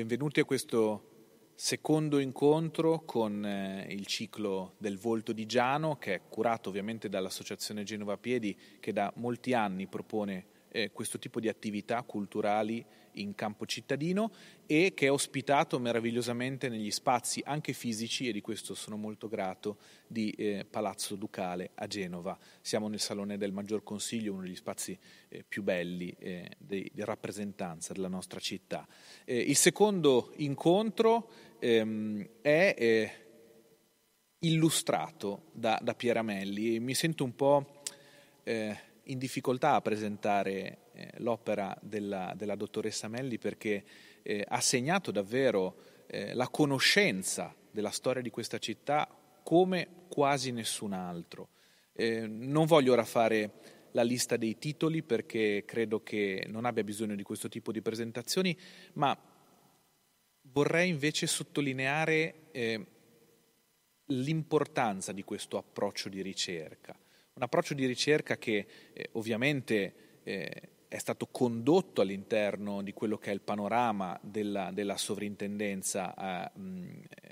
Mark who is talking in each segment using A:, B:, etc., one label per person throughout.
A: Benvenuti a questo secondo incontro con eh, il ciclo del volto di Giano, che è curato ovviamente dall'Associazione Genova Piedi, che da molti anni propone eh, questo tipo di attività culturali in campo cittadino e che è ospitato meravigliosamente negli spazi anche fisici, e di questo sono molto grato, di eh, Palazzo Ducale a Genova. Siamo nel Salone del Maggior Consiglio, uno degli spazi eh, più belli eh, di, di, rappresentanza della nostra città. Eh, il secondo incontro ehm, è eh, illustrato da, da Pieramelli e mi sento un po' eh, in difficoltà a presentare eh, l'opera della, della, dottoressa Melli perché eh, ha segnato davvero eh, la conoscenza della storia di questa città come quasi nessun altro. Eh, non voglio ora fare la lista dei titoli perché credo che non abbia bisogno di questo tipo di presentazioni, ma vorrei invece sottolineare eh, l'importanza di questo approccio di ricerca un approccio di ricerca che eh, ovviamente eh, è stato condotto all'interno di quello che è il panorama della, della sovrintendenza a, eh,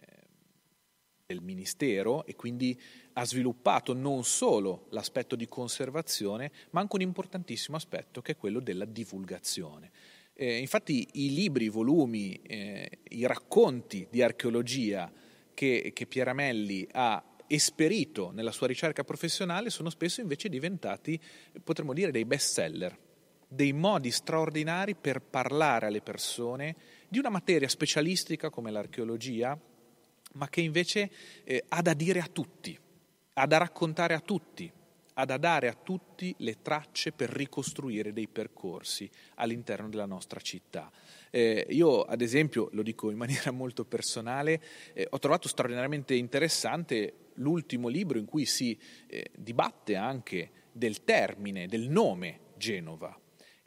A: del Ministero e quindi ha sviluppato non solo l'aspetto di conservazione, ma anche un importantissimo aspetto che è quello della divulgazione. Eh, infatti i libri, i volumi, eh, i racconti di archeologia che, che Pieramelli ha esperito nella sua ricerca professionale sono spesso invece diventati, potremmo dire, dei best seller, dei modi straordinari per parlare alle persone di una materia specialistica come l'archeologia, ma che invece eh, ha da dire a tutti, ha da raccontare a tutti, ha da dare a tutti le tracce per ricostruire dei percorsi all'interno della nostra città. Eh, io, ad esempio, lo dico in maniera molto personale, eh, ho trovato straordinariamente interessante l'ultimo libro in cui si eh, dibatte anche del termine, del nome Genova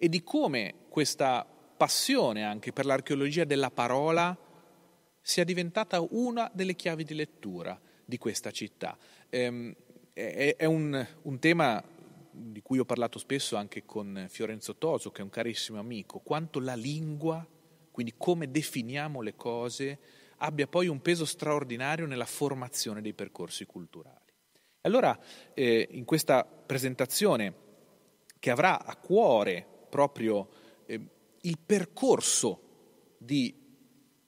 A: e di come questa passione anche per l'archeologia della parola sia diventata una delle chiavi di lettura di questa città. Ehm, è, un, un tema di cui ho parlato spesso anche con Fiorenzo Toso, che è un carissimo amico, quanto la lingua, quindi come definiamo le cose, abbia poi un peso straordinario nella formazione dei percorsi culturali. Allora, eh, in questa presentazione che avrà a cuore proprio eh, il percorso di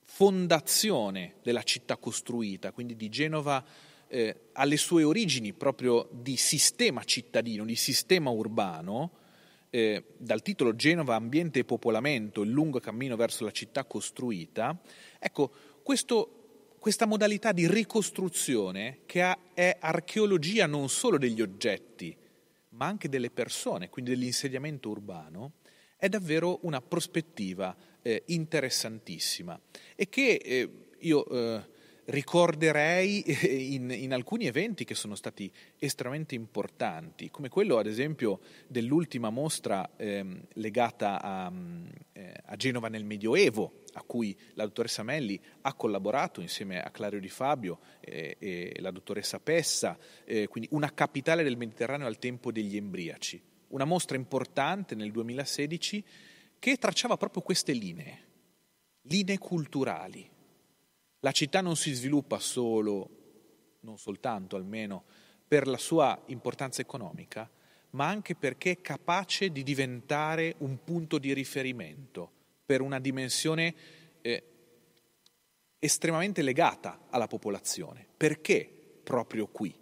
A: fondazione della città costruita, quindi di Genova eh, alle sue origini proprio di sistema cittadino, di sistema urbano, eh, dal titolo Genova, ambiente e popolamento, il lungo cammino verso la città costruita, ecco, questo, questa modalità di ricostruzione che ha, è archeologia non solo degli oggetti, ma anche delle persone, quindi dell'insediamento urbano, è davvero una prospettiva eh, interessantissima. E che eh, io eh, ricorderei eh, in, in, alcuni eventi che sono stati estremamente importanti, come quello ad esempio dell'ultima mostra ehm, legata a, eh, a, Genova nel Medioevo, a cui la dottoressa Melli ha collaborato insieme a Clario Di Fabio eh, e la dottoressa Pessa, eh, quindi una capitale del Mediterraneo al tempo degli embriaci. Una mostra importante nel 2016 che tracciava proprio queste linee, linee culturali la città non si sviluppa solo, non soltanto almeno, per la sua importanza economica, ma anche perché è capace di diventare un punto di riferimento per una dimensione eh, estremamente legata alla popolazione. Perché proprio qui?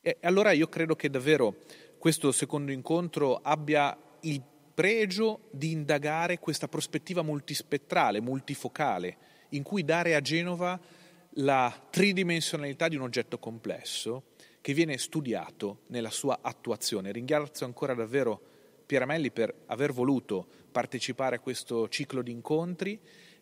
A: E allora io credo che davvero questo secondo incontro abbia il pregio di indagare questa prospettiva multispettrale, multifocale, in cui dare a Genova la tridimensionalità di un oggetto complesso che viene studiato nella sua attuazione. Ringrazio ancora davvero Pieramelli per aver voluto partecipare a questo ciclo di incontri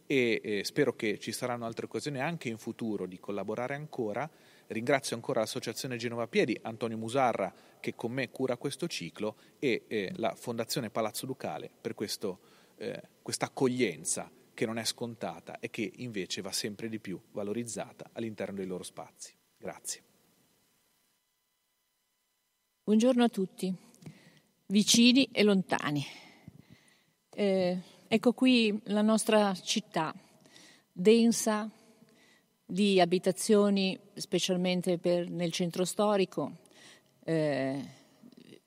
A: e eh, spero che ci saranno altre occasioni anche in futuro di collaborare ancora. Ringrazio ancora l'Associazione Genova Piedi, Antonio Musarra che con me cura questo ciclo e eh, la Fondazione Palazzo Ducale per questo, eh, questa accoglienza che non è scontata e che invece va sempre di più valorizzata all'interno dei loro spazi. Grazie.
B: Buongiorno a tutti, vicini e lontani. Eh, ecco qui la nostra città, densa di abitazioni, specialmente per, nel centro storico, eh,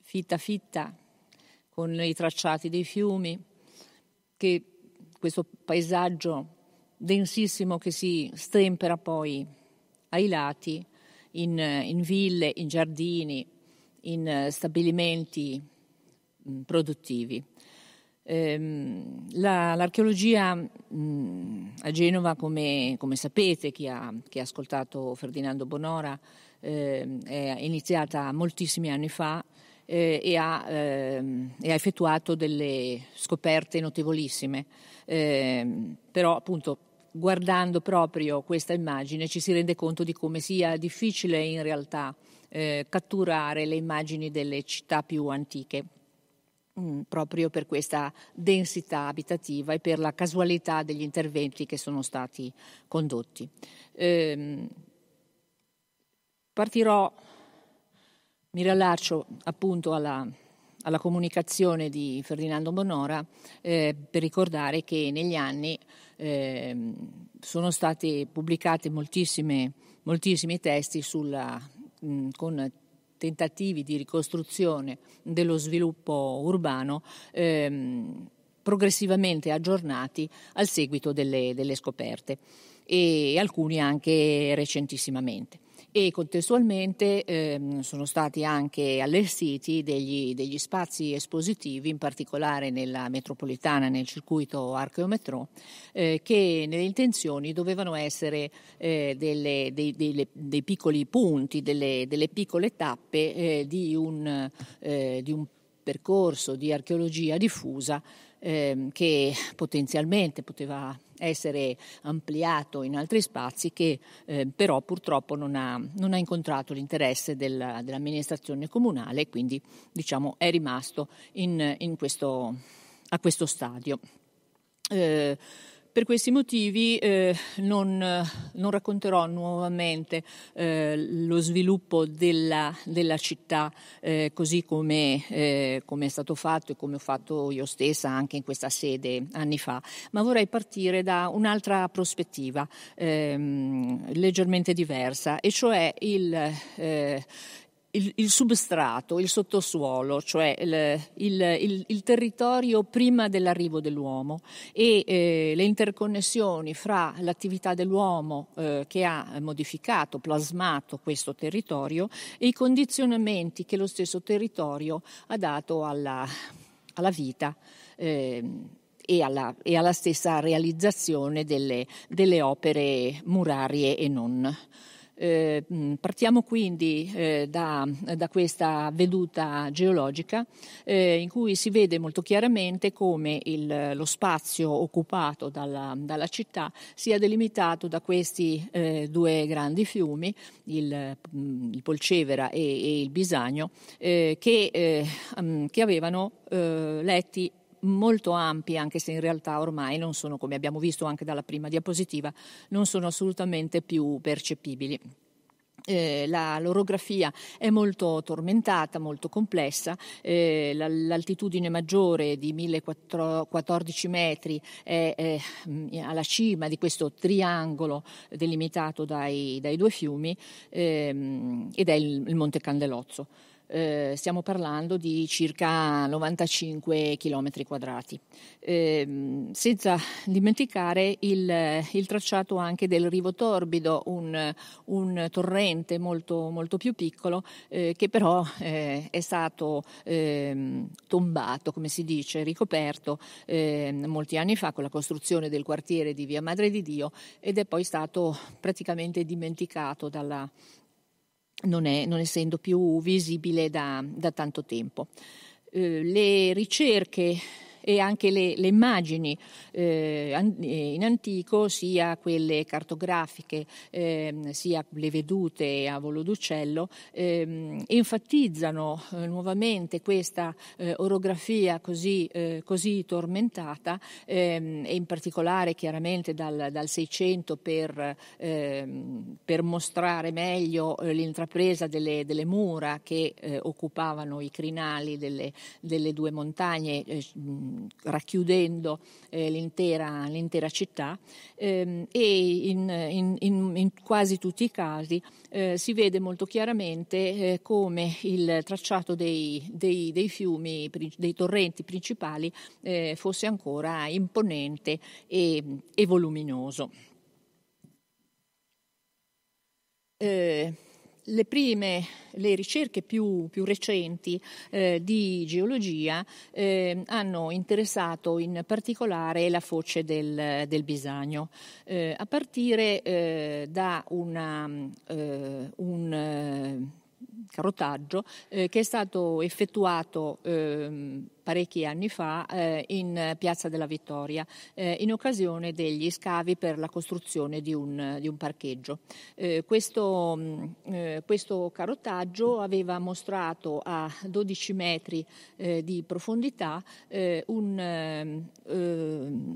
B: fitta fitta, con i tracciati dei fiumi, che questo paesaggio densissimo che si stempera poi ai lati in, in ville, in giardini, in stabilimenti mh, produttivi. Ehm, la, l'archeologia mh, a Genova, come, come sapete, chi ha, chi ha, ascoltato Ferdinando Bonora, eh, è iniziata moltissimi anni fa eh, e, ha, ehm, e, ha, effettuato delle scoperte notevolissime. Eh, però appunto guardando proprio questa immagine ci si rende conto di come sia difficile in realtà eh, catturare le immagini delle città più antiche mm, proprio per questa densità abitativa e per la casualità degli interventi che sono stati condotti. Eh, partirò, mi riallaccio appunto alla, alla comunicazione di Ferdinando Bonora eh, per ricordare che negli anni eh, sono stati pubblicati moltissimi testi sulla, mh, con tentativi di ricostruzione dello sviluppo urbano ehm, progressivamente aggiornati al seguito delle, delle scoperte e alcuni anche recentissimamente e contestualmente ehm, sono stati anche allestiti degli, degli, spazi espositivi, in particolare nella metropolitana, nel circuito Archeometro, eh, che nelle intenzioni dovevano essere eh, delle, dei, dei, dei, piccoli punti, delle, delle piccole tappe eh, di un, eh, di un percorso di archeologia diffusa ehm, che potenzialmente poteva essere ampliato in altri spazi che eh, però purtroppo non ha, non ha incontrato l'interesse del, dell'amministrazione comunale e quindi diciamo, è rimasto in, in questo, a questo stadio. Eh, per questi motivi eh, non, non, racconterò nuovamente eh, lo sviluppo della, della città eh, così come, eh, come, è stato fatto e come ho fatto io stessa anche in questa sede anni fa, ma vorrei partire da un'altra prospettiva ehm, leggermente diversa, e cioè il, eh, il, il, substrato, il sottosuolo, cioè il, il, il territorio prima dell'arrivo dell'uomo e eh, le interconnessioni fra l'attività dell'uomo eh, che ha modificato, plasmato questo territorio e i condizionamenti che lo stesso territorio ha dato alla, alla vita. Eh, e alla, e alla, stessa realizzazione delle, delle opere murarie e non. Eh, partiamo quindi eh, da, da, questa veduta geologica eh, in cui si vede molto chiaramente come il, lo spazio occupato dalla, dalla, città sia delimitato da questi eh, due grandi fiumi, il, il Polcevera e, e, il Bisagno, eh, che, eh, che, avevano letti molto ampi, anche se in realtà ormai non sono, come abbiamo visto anche dalla prima diapositiva, non sono assolutamente più percepibili. Eh, la, l'orografia è molto tormentata, molto complessa, eh, l'altitudine maggiore di 1014 metri è, è, alla cima di questo triangolo delimitato dai, dai due fiumi ehm, ed è il, il Monte Candelozzo eh, stiamo parlando di circa 95 km quadrati, eh, senza dimenticare il, il, tracciato anche del Rivo Torbido, un, un torrente molto, molto, più piccolo eh, che però eh, è stato ehm, tombato, come si dice, ricoperto ehm, molti anni fa con la costruzione del quartiere di Via Madre di Dio ed è poi stato praticamente dimenticato dalla, non, è, non essendo più visibile da, da tanto tempo. Eh, le ricerche e anche le, le immagini eh, in antico, sia quelle cartografiche, eh, sia le vedute a volo d'uccello, eh, enfatizzano eh, nuovamente questa eh, orografia così, eh, così tormentata ehm, e in particolare chiaramente dal, dal 600 per, ehm, per, mostrare meglio l'intrapresa delle, delle mura che occupavano i crinali delle, delle due montagne racchiudendo eh, l'intera, l'intera, città ehm, e in, in, in, in, quasi tutti i casi eh, si vede molto chiaramente eh, come il tracciato dei, dei, dei, fiumi, dei torrenti principali eh, fosse ancora imponente e, e voluminoso. Le prime, le ricerche più, più recenti eh, di geologia eh, hanno interessato in particolare la foce del, del Bisagno, eh, a partire eh, da una, eh, un eh, carotaggio che è stato effettuato ehm, parecchi anni fa eh, in Piazza della Vittoria eh, in occasione degli scavi per la costruzione di un, di un parcheggio. Eh, questo, mm, eh, questo, carottaggio aveva mostrato a 12 metri eh, di profondità eh, un,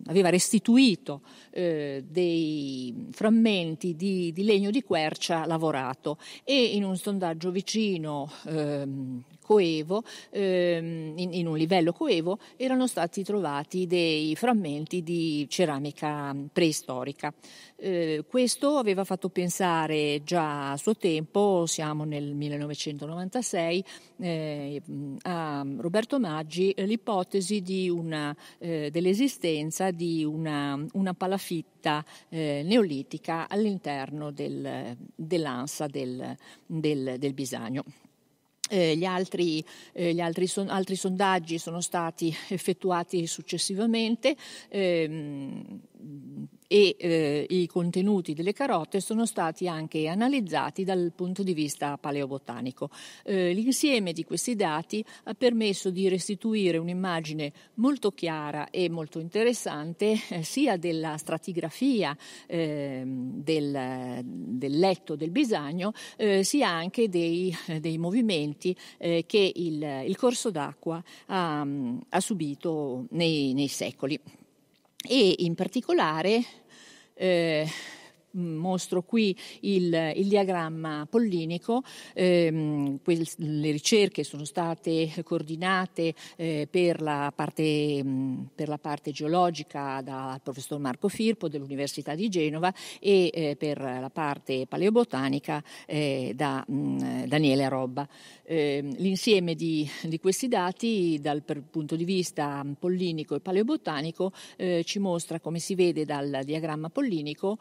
B: aveva restituito dei frammenti di, di, legno di quercia lavorato e in un sondaggio vicino ehm, coevo, ehm, in, in, un livello coevo, erano stati trovati dei frammenti di ceramica preistorica. Eh, questo aveva fatto pensare già a suo tempo, siamo nel 1996, eh, a Roberto Maggi l'ipotesi di una, eh, dell'esistenza di una, una palafitta eh, neolitica all'interno del, dell'ansa del, del, del Bisagno. Eh, gli, altri, eh, gli altri, son, altri, sondaggi sono stati effettuati successivamente. Ehm, e eh, i contenuti delle carote sono stati anche analizzati dal punto di vista paleobotanico. Eh, l'insieme di questi dati ha permesso di restituire un'immagine molto chiara e molto interessante eh, sia della stratigrafia ehm, del, del, letto del bisagno eh, sia anche dei, dei movimenti eh, che il, il, corso d'acqua ha, ha subito nei, nei secoli e in particolare eh, mostro qui il, il diagramma pollinico, eh, quel, le ricerche sono state coordinate eh, per, la parte, mh, per, la parte, geologica dal professor Marco Firpo dell'Università di Genova e eh, per la parte paleobotanica eh, da mh, Daniele Robba. Ehm, l'insieme di, di, questi dati dal punto di vista pollinico e paleobotanico eh, ci mostra, come si vede dal diagramma pollinico,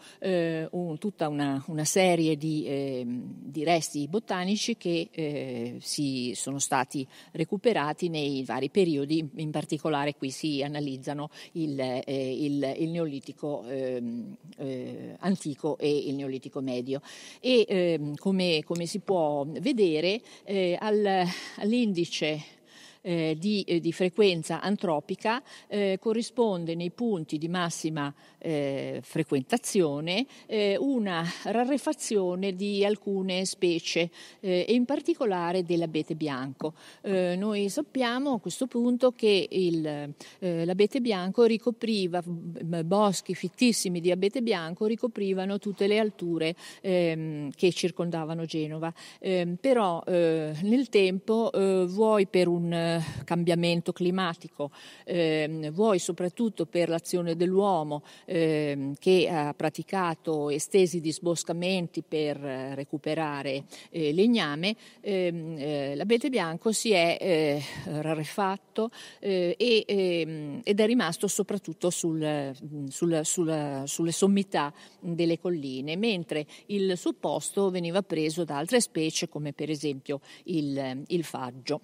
B: eh, un, tutta una, una serie di, eh, di, resti botanici che eh, si sono stati recuperati nei vari periodi, in particolare qui si analizzano il, eh, il, il neolitico ehm, eh, antico e il neolitico medio. E ehm, come, come, si può vedere eh, al, all'indice eh, di, eh, di, frequenza antropica eh, corrisponde nei punti di massima eh, frequentazione eh, una rarefazione di alcune specie e in particolare dell'abete bianco. noi sappiamo a questo punto che il, l'abete bianco ricopriva boschi fittissimi di abete bianco ricoprivano tutte le alture ehm, che circondavano Genova, ehm, però nel tempo vuoi per un cambiamento climatico, eh, vuoi soprattutto per l'azione dell'uomo eh, che ha praticato estesi disboscamenti per eh, recuperare eh, legname, ehm, eh, l'abete bianco si è eh, rarefatto e, ehm, ed è rimasto soprattutto sul, sul, sul, sulle sommità delle colline, mentre il suo posto veniva preso da altre specie come per esempio il, il faggio.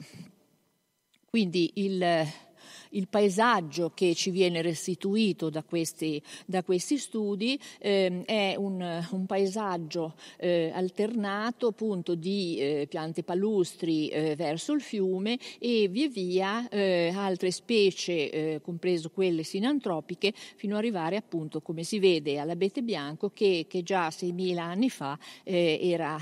B: Quindi il, il paesaggio che ci viene restituito da questi, da questi studi eh, è un, un paesaggio eh, alternato appunto di eh, piante palustri eh, verso il fiume e via via eh, altre specie, eh, compreso quelle sinantropiche, fino ad arrivare appunto, come si vede, all'abete bianco che, che già 6.000 anni fa era,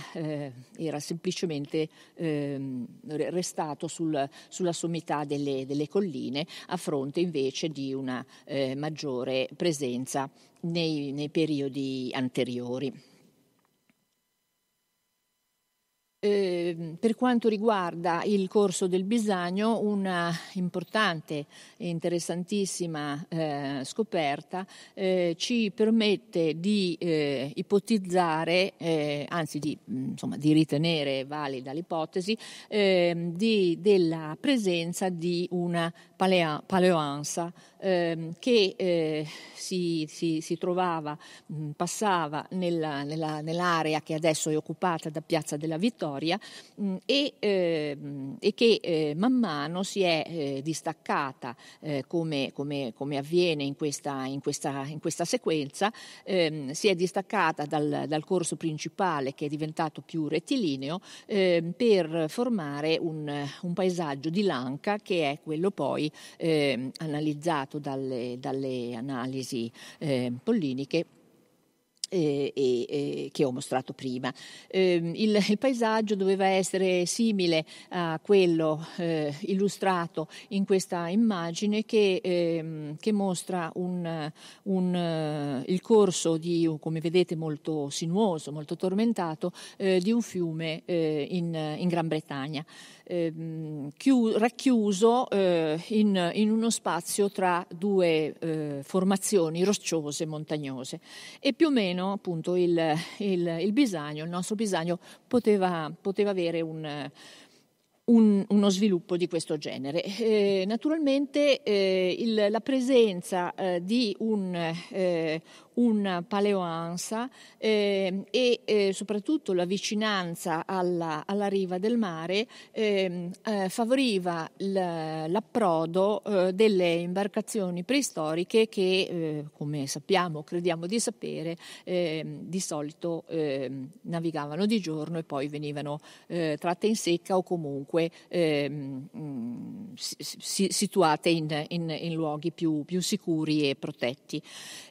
B: era, semplicemente ehm, restato sul, sulla sommità delle, delle colline a fronte invece di una eh, maggiore presenza nei, nei periodi anteriori. Eh, per quanto riguarda il corso del Bisagno, una importante e interessantissima eh, scoperta eh, ci permette di eh, ipotizzare, eh, anzi di, insomma, di, ritenere valida l'ipotesi, ehm, di, della presenza di una palea, paleoansa ehm, che eh, si, si, si, trovava, mh, passava nella, nella, nell'area che adesso è occupata da Piazza della Vittoria mh, e, eh, e, che eh, man mano si è eh, distaccata eh, come, come, come, avviene in questa, in questa, in questa sequenza, ehm, si è distaccata dal, dal, corso principale che è diventato più rettilineo ehm, per formare un, un paesaggio di Lanca che è quello poi eh, analizzato dalle, dalle analisi eh, polliniche eh, eh, che ho mostrato prima. Eh, il, il, paesaggio doveva essere simile a quello eh, illustrato in questa immagine che, ehm, che mostra un, un, eh, il corso di, come vedete, molto sinuoso, molto tormentato, eh, di un fiume in, in Gran Bretagna eh, chiu- racchiuso eh, in, in, uno spazio tra due eh, formazioni rocciose montagnose e più o meno appunto il, il, il bisagno, il nostro bisagno poteva, poteva avere un un, uno sviluppo di questo genere. Eh, naturalmente eh, il, la presenza eh, di un, un paleoansa eh, e eh, soprattutto la vicinanza alla, alla riva del mare ehm, eh, favoriva l'approdo eh, delle imbarcazioni preistoriche che, eh, come sappiamo, crediamo di sapere, ehm, di solito ehm, navigavano di giorno e poi venivano eh, tratte in secca o comunque mm, situate in, in, in luoghi più, più, sicuri e protetti.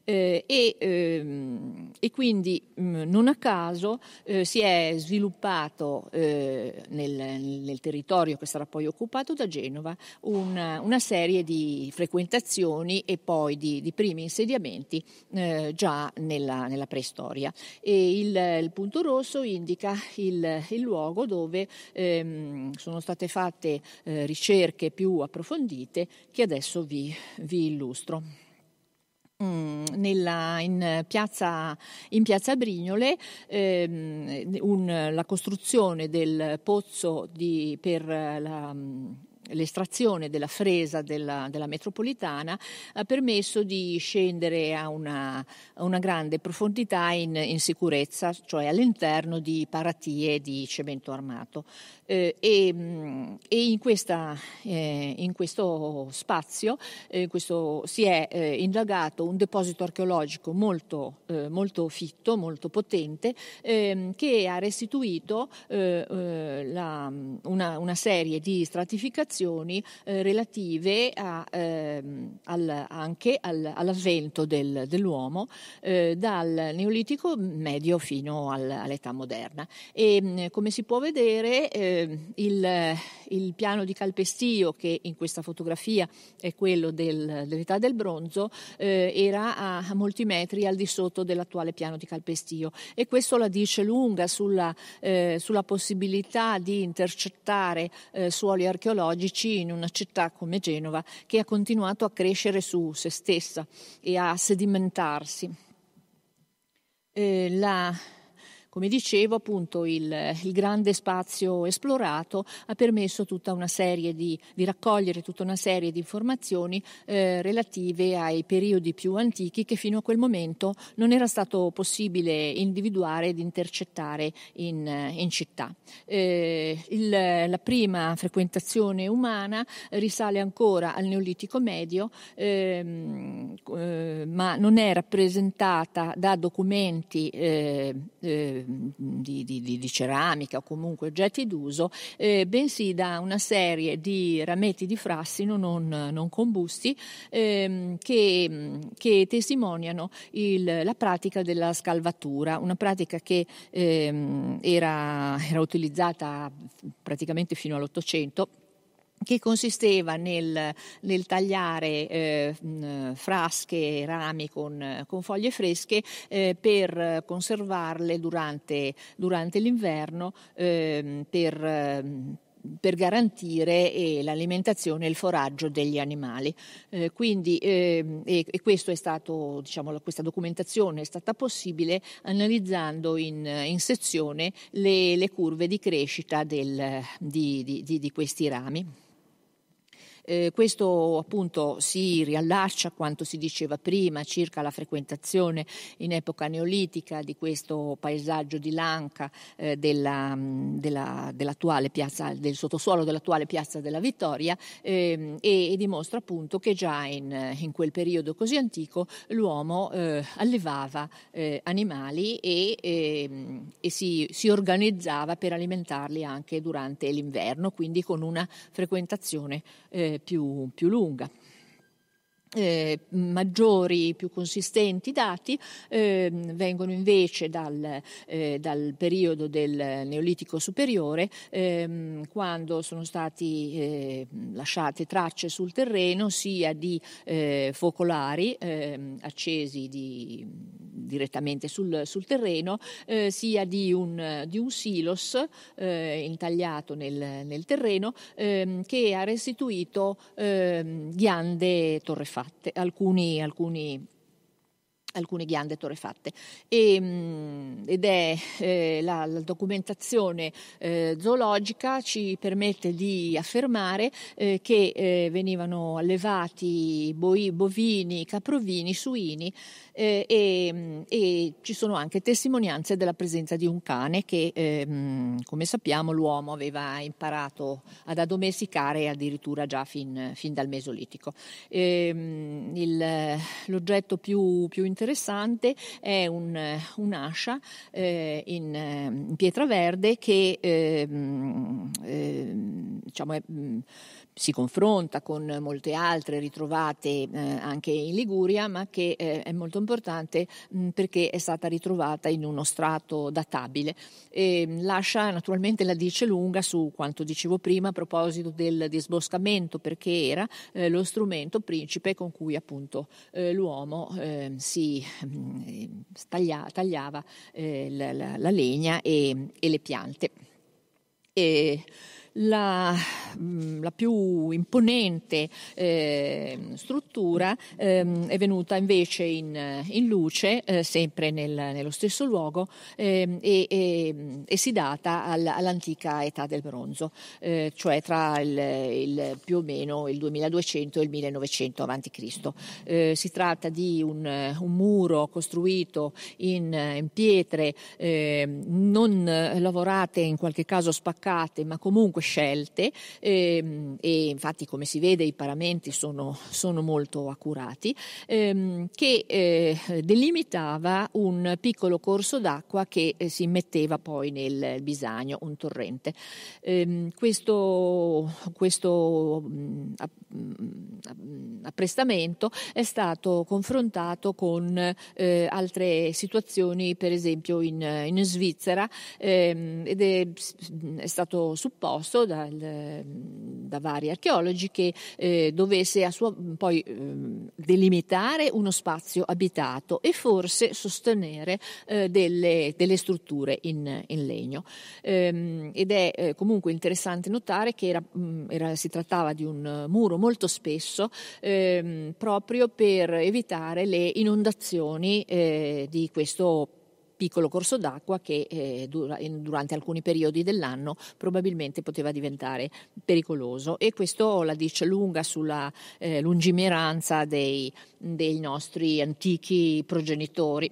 B: e ehm, e quindi mh, mm, non a caso eh, si è sviluppato eh, nel, nel, territorio che sarà poi occupato da Genova una, una serie di frequentazioni e poi di, di primi insediamenti eh, già nella, nella, preistoria. E il, il, punto rosso indica il, il luogo dove ehm, sono state fatte eh, ricerche più approfondite che adesso vi, vi illustro. Mm, nella, in, piazza, in, piazza, Brignole ehm, un, la costruzione del pozzo di, per la l'estrazione della fresa della, della, metropolitana ha permesso di scendere a una, a una grande profondità in, in, sicurezza, cioè all'interno di paratie di cemento armato. Eh, e, mm, e in, questa, eh, in, questo spazio eh, questo, si è eh, indagato un deposito archeologico molto, eh, molto fitto, molto potente, ehm, che ha restituito eh, la, una, una serie di stratificazioni relative a, ehm, al, anche al, all'avvento del, dell'uomo dal Neolitico medio fino al, all'età moderna. E mm, come si può vedere eh, il, il, piano di calpestio che in questa fotografia è quello del, dell'età del bronzo eh, era a, a, molti metri al di sotto dell'attuale piano di calpestio e questo la dice lunga sulla, eh, sulla possibilità di intercettare eh, suoli archeologici in una città come Genova che ha continuato a crescere su se stessa e a sedimentarsi. Eh, la come dicevo, appunto, il, il, grande spazio esplorato ha permesso tutta una serie di, di raccogliere tutta una serie di informazioni eh, relative ai periodi più antichi che fino a quel momento non era stato possibile individuare ed intercettare in, in città. Eh, il, la prima frequentazione umana risale ancora al Neolitico medio, ehm, eh, ma non è rappresentata da documenti eh, eh di, di, di, ceramica o comunque oggetti d'uso, eh, bensì da una serie di rametti di frassino non, non combusti ehm, che, che, testimoniano il, la pratica della scalvatura, una pratica che ehm, era, era utilizzata praticamente fino all'Ottocento che consisteva nel, nel tagliare eh, frasche rami con, con, foglie fresche eh, per conservarle durante, durante l'inverno, eh, per per garantire eh, l'alimentazione e il foraggio degli animali. Eh, quindi, eh, e, e, stato, diciamo, questa documentazione è stata possibile analizzando in, in sezione le, le, curve di crescita del, di, di, di, di questi rami. Eh, questo appunto si riallaccia a quanto si diceva prima circa la frequentazione in epoca neolitica di questo paesaggio di Lanca eh, della, della, dell'attuale piazza, del sottosuolo dell'attuale piazza della Vittoria eh, e, e, dimostra appunto che già in, in quel periodo così antico l'uomo eh, allevava eh, animali e, ehm, e si, si organizzava per alimentarli anche durante l'inverno, quindi con una frequentazione eh, più, più lunga eh, maggiori, più consistenti dati eh, vengono invece dal, eh, dal, periodo del Neolitico superiore, ehm, quando sono stati eh, lasciate tracce sul terreno sia di eh, focolari ehm, accesi di, direttamente sul, sul terreno, eh, sia di un, di un silos intagliato nel, nel terreno ehm, che ha restituito ghiande torrefatte torrefatte, alcuni, alcuni alcune ghiande torrefatte. E, mm, ed è eh, la, la, documentazione eh, zoologica ci permette di affermare eh, che eh, venivano allevati boi, bovini, caprovini, suini eh, e, e, ci sono anche testimonianze della presenza di un cane che, eh, come sappiamo, l'uomo aveva imparato ad addomesticare addirittura già fin, fin dal Mesolitico. Eh, il, l'oggetto più, più, interessante è un, un'ascia eh, in, in, pietra verde che ehm, ehm, diciamo è si confronta con molte altre ritrovate eh, anche in Liguria, ma che eh, è molto importante mh, perché è stata ritrovata in uno strato databile. E, lascia naturalmente la dice lunga su quanto dicevo prima a proposito del disboscamento, perché era eh, lo strumento principe con cui appunto eh, l'uomo eh, si mh, taglia, tagliava eh, la, la, la, legna e, e le piante. E, la, mm, la più imponente eh, struttura eh, è venuta invece in, in luce, eh, sempre nel, nello stesso luogo, ehm, e, e, e, si data al, all'antica età del bronzo, eh, cioè tra il, il, più o meno il 2200 e il 1900 a.C. Eh, si tratta di un, un muro costruito in, in pietre ehm, non lavorate, in qualche caso spaccate, ma comunque scelte ehm, e infatti come si vede i paramenti sono, sono molto accurati, ehm, che eh, delimitava un piccolo corso d'acqua che eh, si metteva poi nel Bisagno, un torrente. Ehm, questo, questo mh, apprestamento è stato confrontato con eh, altre situazioni, per esempio in, in Svizzera, ehm, ed è, è, stato supposto da, da vari archeologi che eh, dovesse sua, poi eh, delimitare uno spazio abitato e forse sostenere eh, delle, delle, strutture in, in legno. Ehm, ed è eh, comunque interessante notare che era, era, si trattava di un muro molto spesso ehm, proprio per evitare le inondazioni eh, di questo piccolo corso d'acqua che eh, durante alcuni periodi dell'anno probabilmente poteva diventare pericoloso e questo la dice lunga sulla eh, lungimiranza dei, dei nostri antichi progenitori.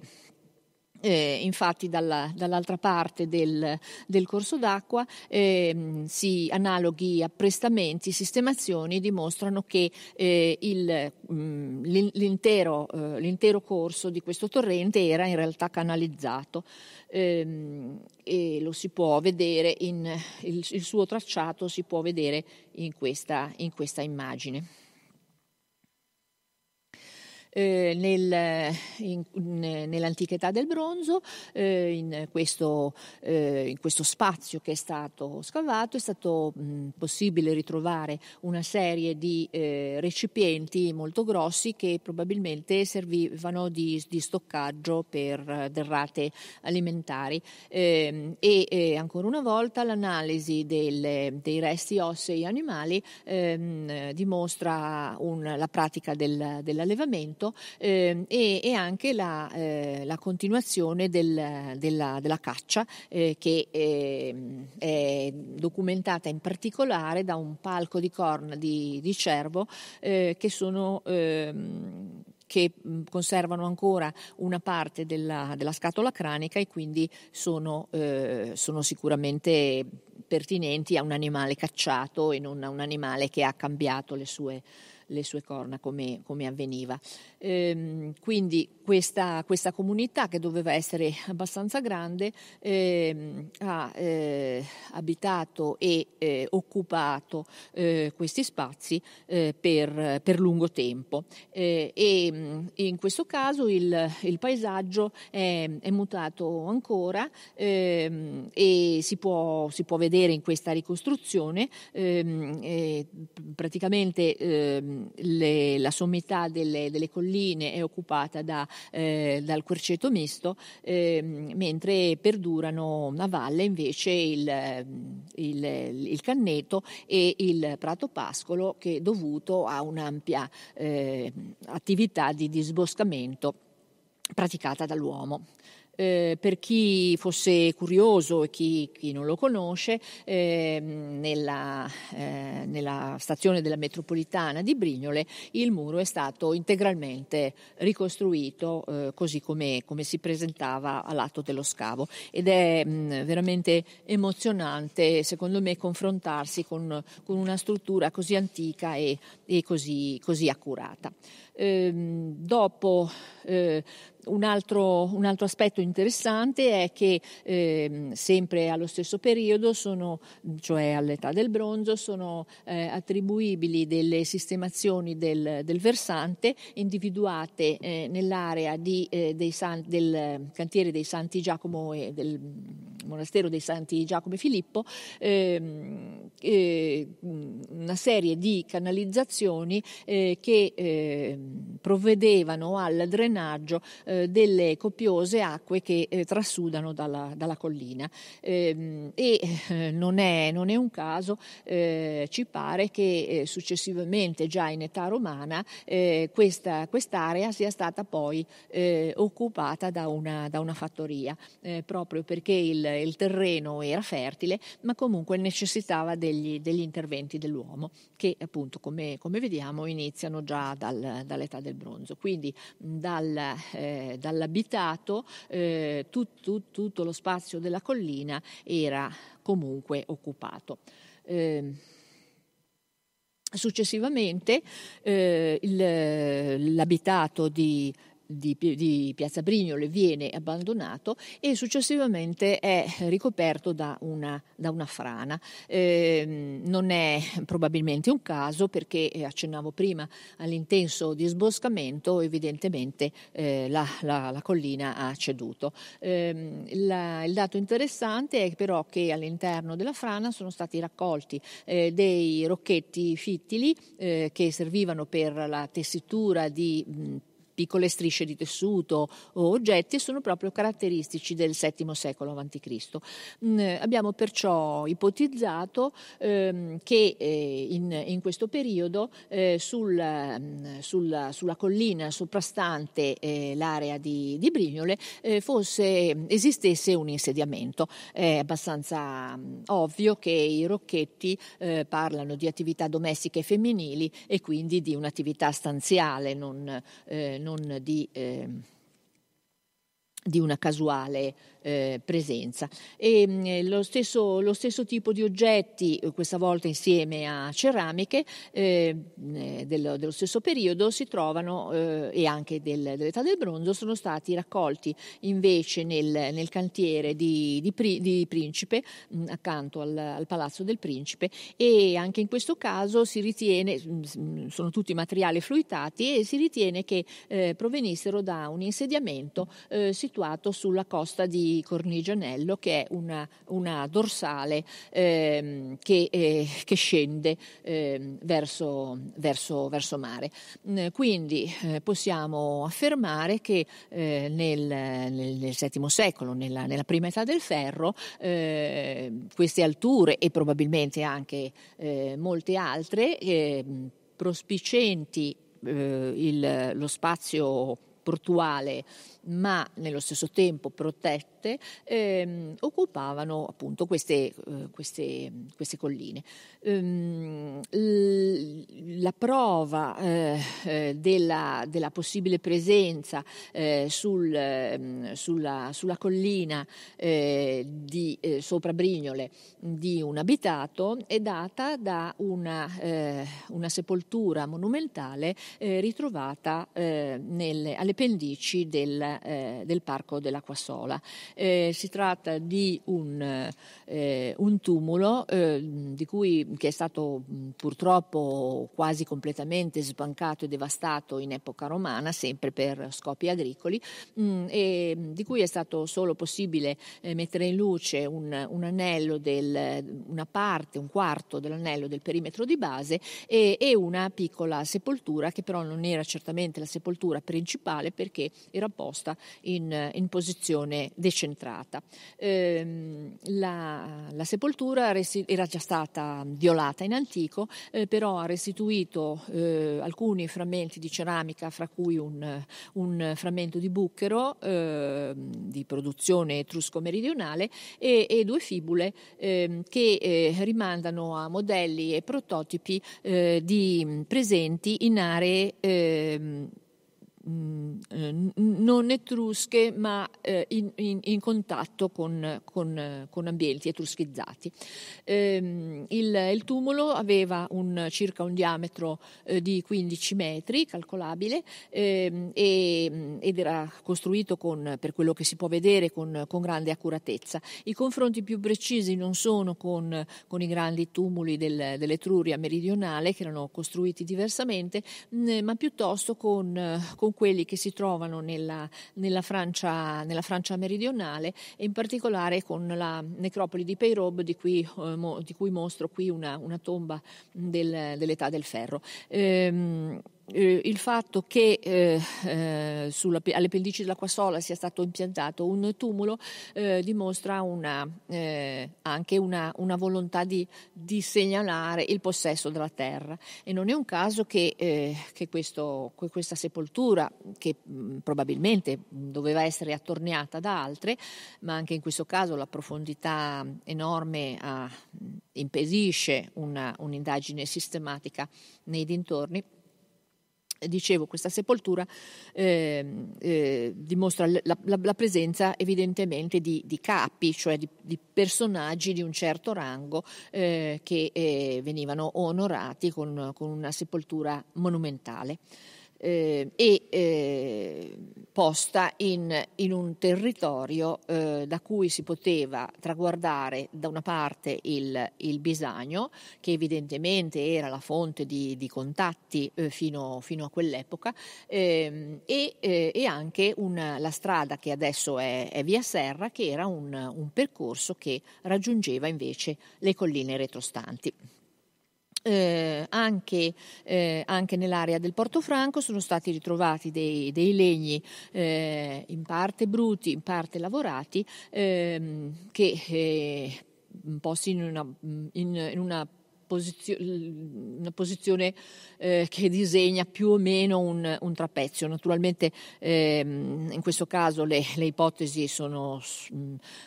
B: Eh, infatti dalla, dall'altra parte del, del corso d'acqua eh, si, analoghi apprestamenti, sistemazioni dimostrano che eh, il, mh, mm, l'intero, eh, l'intero, corso di questo torrente era in realtà canalizzato ehm, e lo si può vedere in, il, il, suo tracciato si può vedere in questa, in questa immagine. Eh, nel, in, nell'antica età del bronzo, eh, in, questo, eh, in, questo, spazio che è stato scavato è stato mh, possibile ritrovare una serie di eh, recipienti molto grossi che probabilmente servivano di, di stoccaggio per derrate alimentari. Ehm, e ancora una volta l'analisi del, dei resti ossei animali ehm, dimostra un, la pratica del, dell'allevamento eh, e, e, anche la, eh, la continuazione del, della, della, caccia eh, che ehm, è documentata in particolare da un palco di corna di, di cervo eh, che sono ehm, che conservano ancora una parte della, della scatola cranica e quindi sono, eh, sono, sicuramente pertinenti a un animale cacciato e non a un animale che ha cambiato le sue, le sue corna come, come avveniva. Ehm, quindi questa, questa, comunità che doveva essere abbastanza grande ehm, ha eh, abitato e eh, occupato eh, questi spazi eh, per, per, lungo tempo. Eh, e mm, in questo caso il, il paesaggio è, è, mutato ancora ehm, e si può, si può, vedere in questa ricostruzione ehm, praticamente ehm, le, la sommità delle, delle colline è occupata da, eh, dal querceto misto, eh, mentre perdurano a valle invece il, il, il, canneto e il prato pascolo che è dovuto a un'ampia eh, attività di disboscamento praticata dall'uomo. Eh, per chi fosse curioso e chi, chi non lo conosce, eh, nella, eh, nella, stazione della metropolitana di Brignole il muro è stato integralmente ricostruito eh, così come, si presentava all'atto dello scavo ed è mh, veramente emozionante secondo me confrontarsi con, con una struttura così antica e, e così, così accurata. Ehm, dopo eh, un altro, un altro, aspetto interessante è che eh, sempre allo stesso periodo, sono, cioè all'età del bronzo, sono eh, attribuibili delle sistemazioni del, del versante individuate eh, nell'area di, eh, san, del cantiere dei Santi Giacomo e del monastero dei Santi Giacomo e Filippo, ehm, eh, una serie di canalizzazioni eh, che ehm, provvedevano al drenaggio eh, delle copiose acque che eh, trasudano dalla, dalla collina. Ehm, e eh, non è, non, è, un caso, eh, ci pare che eh, successivamente, già in età romana, questa, quest'area sia stata poi occupata da una, da una fattoria, proprio perché il, il, terreno era fertile, ma comunque necessitava degli, degli interventi dell'uomo, che appunto, come, come vediamo, iniziano già dal, dall'età del bronzo. Quindi dal, eh, dall'abitato eh, tutto, tutto lo spazio della collina era comunque occupato. Eh, successivamente eh, il, l'abitato di di, di, Piazza Brignole viene abbandonato e successivamente è ricoperto da una, da una frana. Eh, non è probabilmente un caso perché eh, accennavo prima all'intenso disboscamento, evidentemente eh, la, la, la, collina ha ceduto. Eh, la, il dato interessante è però che all'interno della frana sono stati raccolti eh, dei rocchetti fittili eh, che servivano per la tessitura di mh, piccole strisce di tessuto o oggetti sono proprio caratteristici del VII secolo a.C. Mm, abbiamo perciò ipotizzato ehm, che eh, in, in, questo periodo eh, sul, mm, sul, sulla collina soprastante eh, l'area di, di Brignole eh, fosse, esistesse un insediamento. È abbastanza mm, ovvio che i rocchetti eh, parlano di attività domestiche femminili e quindi di un'attività stanziale, non, eh, non di, eh, di una casuale eh, presenza. E, mh, mm, lo, stesso, lo, stesso, tipo di oggetti, eh, questa volta insieme a ceramiche eh, eh, dello, dello, stesso periodo, si trovano eh, e anche del, dell'età del bronzo, sono stati raccolti invece nel, nel cantiere di, di, di Principe, mh, mm, accanto al, al, Palazzo del Principe, e anche in questo caso si ritiene, mm, sono tutti materiali fluitati e si ritiene che eh, provenissero da un insediamento situato sulla costa di Cornigianello, che è una, una dorsale ehm, che, eh, che, scende eh, verso, verso, verso, mare. Mm, quindi eh, possiamo affermare che eh, nel, nel, nel, VII secolo, nella, nella, prima età del ferro, eh, queste alture e probabilmente anche eh, molte altre prospicenti il, lo spazio portuale ma nello stesso tempo protette, ehm, occupavano appunto queste, eh, queste, queste colline. Ehm, la prova eh, eh, della, della, possibile presenza eh, sul, ehm, sulla, sulla, collina eh, di eh, sopra Brignole di un abitato è data da una, una sepoltura monumentale ritrovata nelle, alle pendici del eh, del Parco dell'Acquasola. Eh, si tratta di un, eh, un tumulo eh, di cui, che è stato purtroppo quasi completamente sbancato e devastato in epoca romana, sempre per scopi agricoli, mh, e di cui è stato solo possibile eh, mettere in luce un, un anello, del, una parte, un quarto dell'anello del perimetro di base e, e una piccola sepoltura che però non era certamente la sepoltura principale perché era posta posta in, in posizione decentrata. Eh, la, la, sepoltura resti- era già stata violata in antico, eh, però ha restituito eh, alcuni frammenti di ceramica, fra cui un, un frammento di bucchero ehm, di produzione etrusco-meridionale e, e due fibule ehm, che eh, rimandano a modelli e prototipi eh, di, presenti in aree Mm, eh, non etrusche ma eh, in, in, in, contatto con, con, con ambienti etruschizzati. Ehm, il, il, tumulo aveva un, circa un diametro eh, di 15 metri calcolabile ehm, e, ed era costruito con, per quello che si può vedere con, con, grande accuratezza. I confronti più precisi non sono con, i grandi tumuli del, dell'Etruria meridionale che erano costruiti diversamente mh, ma piuttosto con, con quelli che si trovano nella, nella, Francia, nella Francia, meridionale e in particolare con la necropoli di Peyrobe di cui, eh, mo, di cui mostro qui una, una tomba del, dell'età del ferro. Ehm, eh, il fatto che eh, eh, sulla, alle pendici dell'Acquasola sia stato impiantato un tumulo eh, dimostra una, eh, anche una, una volontà di, di, segnalare il possesso della terra. E non è un caso che, che questo, questa sepoltura, che mh, probabilmente doveva essere attorniata da altre, ma anche in questo caso la profondità enorme ah, impedisce una, un'indagine sistematica nei dintorni dicevo, questa sepoltura eh, eh, dimostra la, la, la, presenza evidentemente di, di capi, cioè di, di, personaggi di un certo rango eh, che eh, venivano onorati con, con una sepoltura monumentale eh, e eh, posta in, in, un territorio eh, da cui si poteva traguardare da una parte il, il Bisagno, che evidentemente era la fonte di, di contatti eh, fino, fino, a quell'epoca, ehm, e, eh, e, anche una, la strada che adesso è, è Via Serra, che era un, un percorso che raggiungeva invece le colline retrostanti. Eh, anche, eh, anche, nell'area del Portofranco sono stati ritrovati dei, dei legni eh, in parte bruti, in parte lavorati, ehm, che eh, posti in una, in, in una posizio- una posizione eh, che disegna più o meno un, un trapezio. Naturalmente ehm, in questo caso le, le ipotesi sono,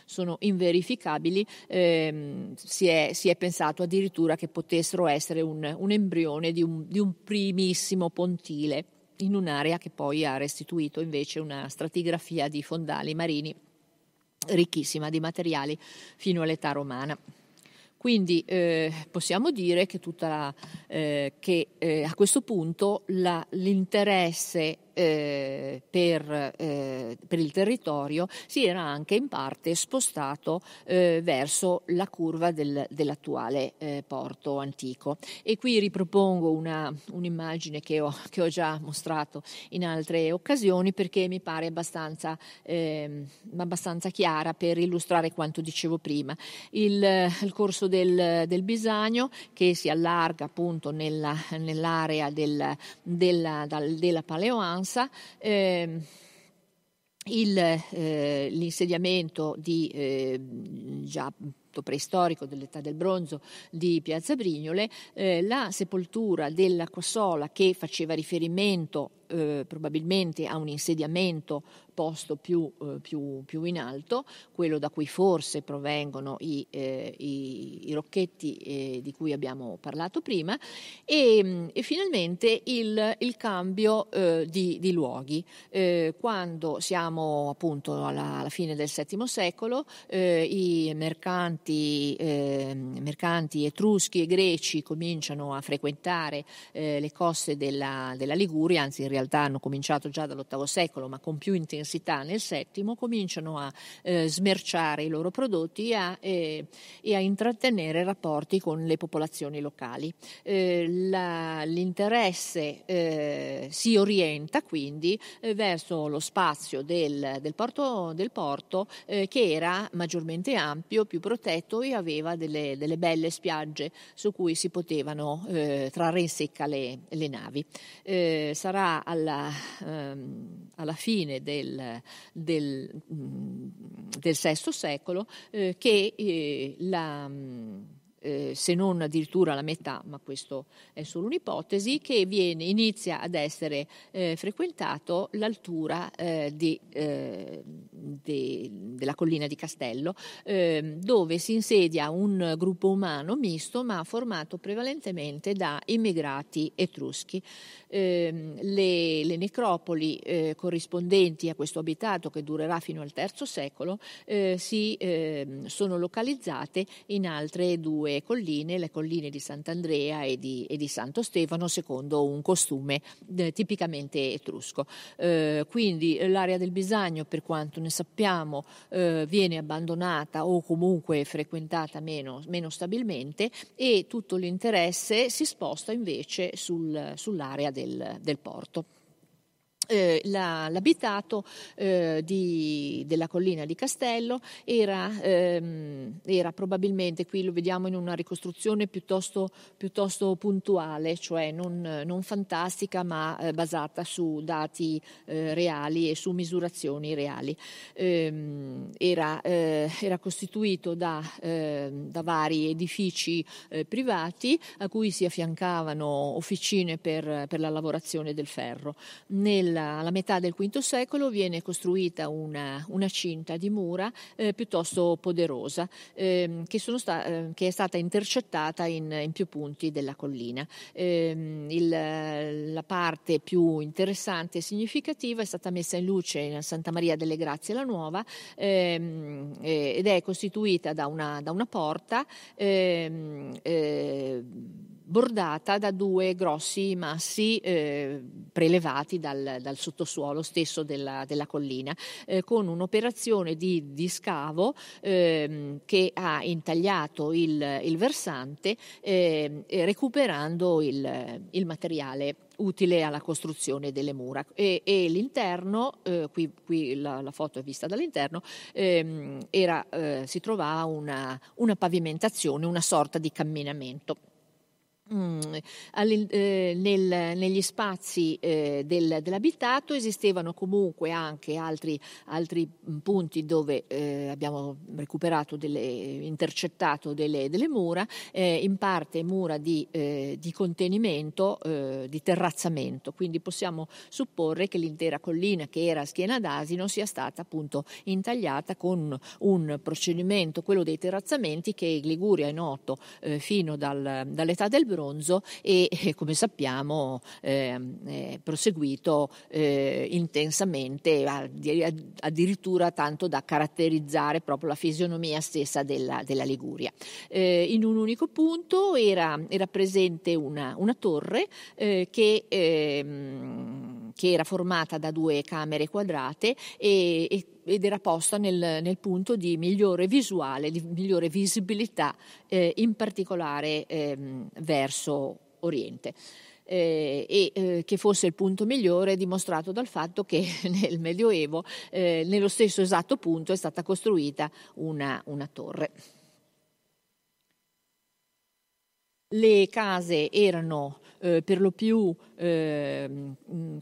B: sono inverificabili, ehm, si, è, si, è, pensato addirittura che potessero essere un, un embrione di un, di un primissimo pontile in un'area che poi ha restituito invece una stratigrafia di fondali marini ricchissima di materiali fino all'età romana. Quindi eh, possiamo dire che, la, eh, che eh, a questo punto la, l'interesse eh, per, eh, per, il territorio si era anche in parte spostato eh, verso la curva del, dell'attuale eh, porto antico. E qui ripropongo una, un'immagine che ho, che ho, già mostrato in altre occasioni perché mi pare abbastanza, ehm, abbastanza chiara per illustrare quanto dicevo prima. Il, il corso del, del, Bisagno che si allarga appunto nella, nell'area del, della, della Paleoanza Brianza. Eh, il, eh, l'insediamento di eh, già preistorico dell'età del bronzo di Piazza Brignole, eh, la sepoltura della Quassola che faceva riferimento eh, probabilmente a un insediamento posto più, eh, più, più, in alto, quello da cui forse provengono i, eh, i, i rocchetti eh, di cui abbiamo parlato prima, e, e finalmente il, il cambio eh, di, di, luoghi. Eh, quando siamo appunto alla, alla, fine del VII secolo, i mercanti, mercanti, etruschi e greci cominciano a frequentare le coste della, della Liguria, anzi in realtà hanno cominciato già dall'VIII secolo, ma con più intensità nel settimo cominciano a eh, smerciare i loro prodotti a, eh, e a intrattenere rapporti con le popolazioni locali. Eh, la, l'interesse eh, si orienta quindi eh, verso lo spazio del, del porto, del porto eh, che era maggiormente ampio, più protetto e aveva delle, delle belle spiagge su cui si potevano trarre in secca le, le navi. sarà alla, ehm, alla fine del del, del VI secolo eh, che eh, la eh, se non addirittura la metà, ma questo è solo un'ipotesi, che viene, inizia ad essere eh, frequentato l'altura eh, di, eh, de, della collina di Castello, ehm, dove si insedia un gruppo umano misto, ma formato prevalentemente da immigrati etruschi. Ehm, le, le, necropoli eh, corrispondenti a questo abitato, che durerà fino al III secolo, eh, si, ehm, sono localizzate in altre due colline, le colline di Sant'Andrea e di, e di Santo Stefano, secondo un costume eh, tipicamente etrusco. Eh, quindi eh, l'area del Bisagno, per quanto ne sappiamo, eh, viene abbandonata o comunque frequentata meno, meno stabilmente e tutto l'interesse si sposta invece sul, sull'area del, del porto. Eh, la, l'abitato eh, di, della collina di Castello era, ehm, era, probabilmente, qui lo vediamo in una ricostruzione piuttosto, piuttosto puntuale, cioè non, non fantastica ma eh, basata su dati eh, reali e su misurazioni reali. Ehm, era, eh, era, costituito da, ehm, da vari edifici eh, privati a cui si affiancavano officine per, per la lavorazione del ferro. Nel alla, alla, metà del V secolo viene costruita una, una cinta di mura eh, piuttosto poderosa ehm, che, sta, eh, che, è stata intercettata in, in più punti della collina. Ehm, il, la parte più interessante e significativa è stata messa in luce in Santa Maria delle Grazie la Nuova ehm, ed è costituita da una, da una porta ehm, eh, bordata da due grossi massi eh, prelevati dal, dal, sottosuolo stesso della, della collina, eh, con un'operazione di, di scavo eh, che ha intagliato il, il versante ehm, recuperando il, il materiale utile alla costruzione delle mura e, e l'interno, eh, qui, qui la, la, foto è vista dall'interno, ehm, era, eh, si trovava una, una pavimentazione, una sorta di camminamento. Mm, eh, negli spazi eh, del, dell'abitato esistevano comunque anche altri, altri punti dove eh, abbiamo recuperato, delle, intercettato delle, delle mura, in parte mura di, di contenimento, di terrazzamento, quindi possiamo supporre che l'intera collina che era schiena d'asino sia stata appunto intagliata con un procedimento, quello dei terrazzamenti che in Liguria è noto fino dal, dall'età del bronzo bronzo e, come sappiamo, è proseguito eh, intensamente, addirittura tanto da caratterizzare proprio la fisionomia stessa della, della Liguria. Eh, in un unico punto era, era presente una, una torre eh, che, ehm, che, era formata da due camere quadrate e, e ed era posta nel, nel, punto di migliore visuale, di migliore visibilità, eh, in particolare ehm, verso Oriente. Eh, e eh, che fosse il punto migliore dimostrato dal fatto che nel Medioevo, eh, nello stesso esatto punto, è stata costruita una, una torre. Le case erano eh, per lo più eh,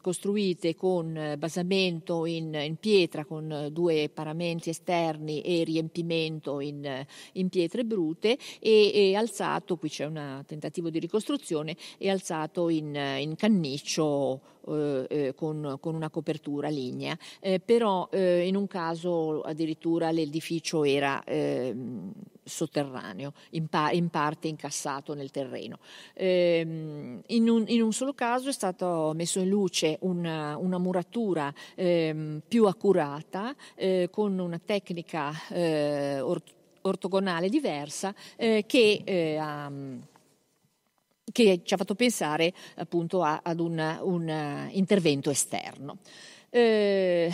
B: costruite con basamento in, in, pietra con due paramenti esterni e riempimento in, in pietre brute e, e, alzato, qui c'è un tentativo di ricostruzione, è alzato in, in canniccio eh, eh, con, con, una copertura lignea, eh, però eh, in un caso addirittura l'edificio era ehm, sotterraneo, in, pa- in, parte incassato nel terreno. Ehm, in, un, in, un, solo caso è stato messo in luce una, una muratura ehm, più accurata eh, con una tecnica eh, or- ortogonale diversa che ha che ci ha fatto pensare appunto a, ad un, un intervento esterno. Eh,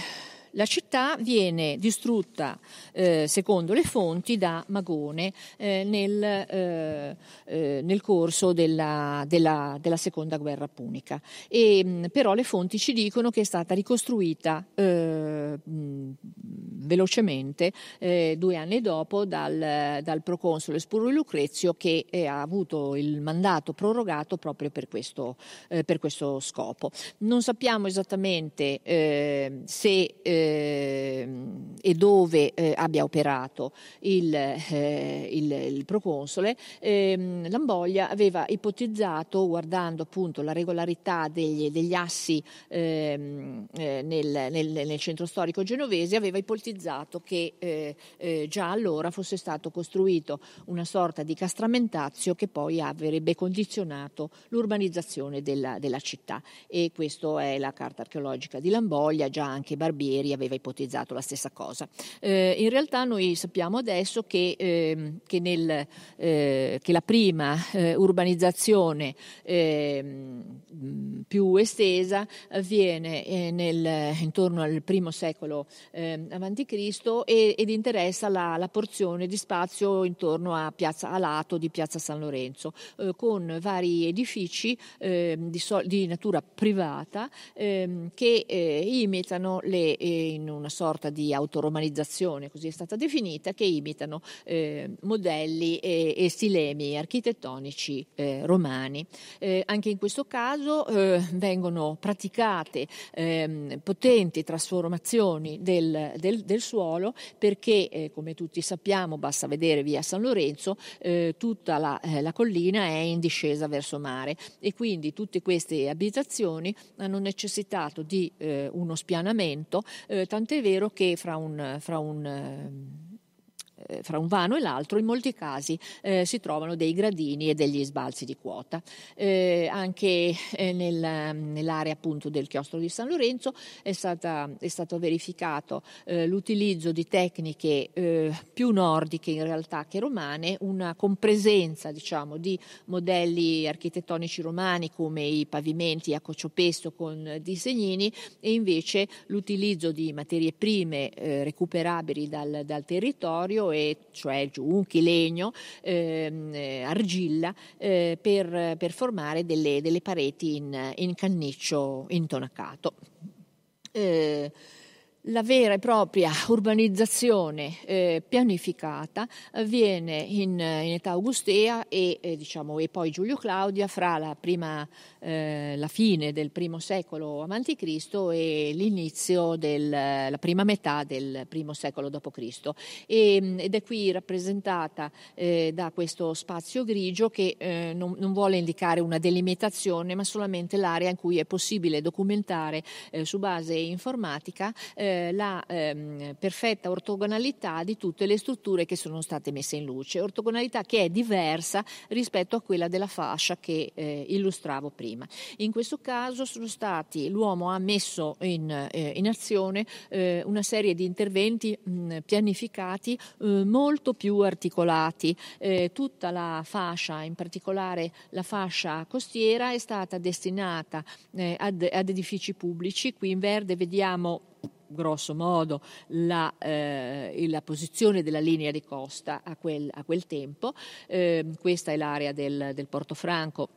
B: la città viene distrutta, eh, secondo le fonti, da Magone eh, nel, eh, eh nel, corso della, della, della, seconda guerra punica. E, però le fonti ci dicono che è stata ricostruita eh, mh, velocemente due anni dopo dal, dal proconsole Spuro Lucrezio che ha avuto il mandato prorogato proprio per questo, per questo scopo. Non sappiamo esattamente se eh, e dove eh, abbia operato il, eh, il, il proconsole, ehm, Lamboglia aveva ipotizzato, guardando appunto la regolarità degli, degli assi ehm, eh, nel, nel, nel, centro storico genovese, aveva ipotizzato che eh, eh, già allora fosse stato costruito una sorta di castramentazio che poi avrebbe condizionato l'urbanizzazione della, della città. E questa è la carta archeologica di Lamboglia, già anche Barbieri aveva ipotizzato la stessa cosa. Eh, in realtà noi sappiamo adesso che, eh, che, nel, eh, che la prima eh, urbanizzazione ehm, più estesa avviene eh, nel, intorno al primo secolo ehm, a.C. ed interessa la, la, porzione di spazio intorno a, piazza, a lato di Piazza San Lorenzo, eh, con vari edifici ehm, di, so, di, natura privata che imitano le in una sorta di autoromanizzazione, così è stata definita, che imitano eh, modelli e, e, stilemi architettonici eh, romani. Eh, anche in questo caso eh, vengono praticate ehm, potenti trasformazioni del, del, del suolo perché, eh, come tutti sappiamo, basta vedere via San Lorenzo, eh, tutta la, la collina è in discesa verso mare e quindi tutte queste abitazioni hanno necessitato di uno spianamento eh, tant'è vero che fra un, fra un ehm, eh, fra un vano e l'altro in molti casi eh, si trovano dei gradini e degli sbalzi di quota. Eh, anche eh, nel, nell'area appunto del chiostro di San Lorenzo è, stata, è stato verificato eh, l'utilizzo di tecniche eh, più nordiche in realtà che romane, una compresenza diciamo, di modelli architettonici romani come i pavimenti a cociopesto con disegnini e invece l'utilizzo di materie prime recuperabili dal, dal territorio e cioè giunchi, legno, ehm, eh, argilla, eh, per, per, formare delle, delle pareti in, in, canniccio intonacato. Eh, la vera e propria urbanizzazione eh, pianificata avviene in, in età augustea e, eh, diciamo, e, poi Giulio Claudia fra la, prima, eh, la fine del primo secolo a.C. e l'inizio della prima metà del primo secolo d.C. E, ed è qui rappresentata eh, da questo spazio grigio che eh, non, non, vuole indicare una delimitazione ma solamente l'area in cui è possibile documentare eh, su base informatica eh, la ehm, perfetta ortogonalità di tutte le strutture che sono state messe in luce, ortogonalità che è diversa rispetto a quella della fascia che eh, illustravo prima. In questo caso stati, l'uomo ha messo in, eh, in azione eh, una serie di interventi mh, pianificati eh, molto più articolati. Tutta la fascia, in particolare la fascia costiera, è stata destinata ad, ad edifici pubblici. Qui in verde vediamo grosso modo la, eh, la, posizione della linea di costa a quel, a quel tempo. Eh, questa è l'area del, del Porto Franco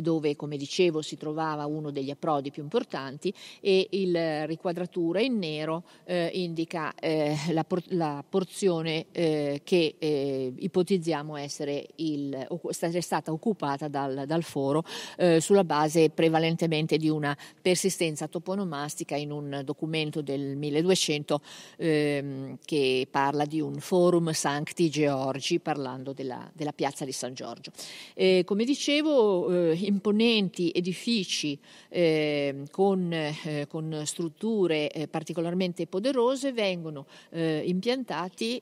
B: dove, come dicevo, si trovava uno degli approdi più importanti e la riquadratura in nero eh, indica eh, la, por- la, porzione eh, che eh, ipotizziamo essere, il, essere, stata occupata dal, dal foro eh, sulla base prevalentemente di una persistenza toponomastica in un documento del 1200 ehm, che parla di un forum Sancti Georgi parlando della, della piazza di San Giorgio. come dicevo imponenti edifici eh, con, eh, con, strutture eh, particolarmente poderose vengono eh, impiantati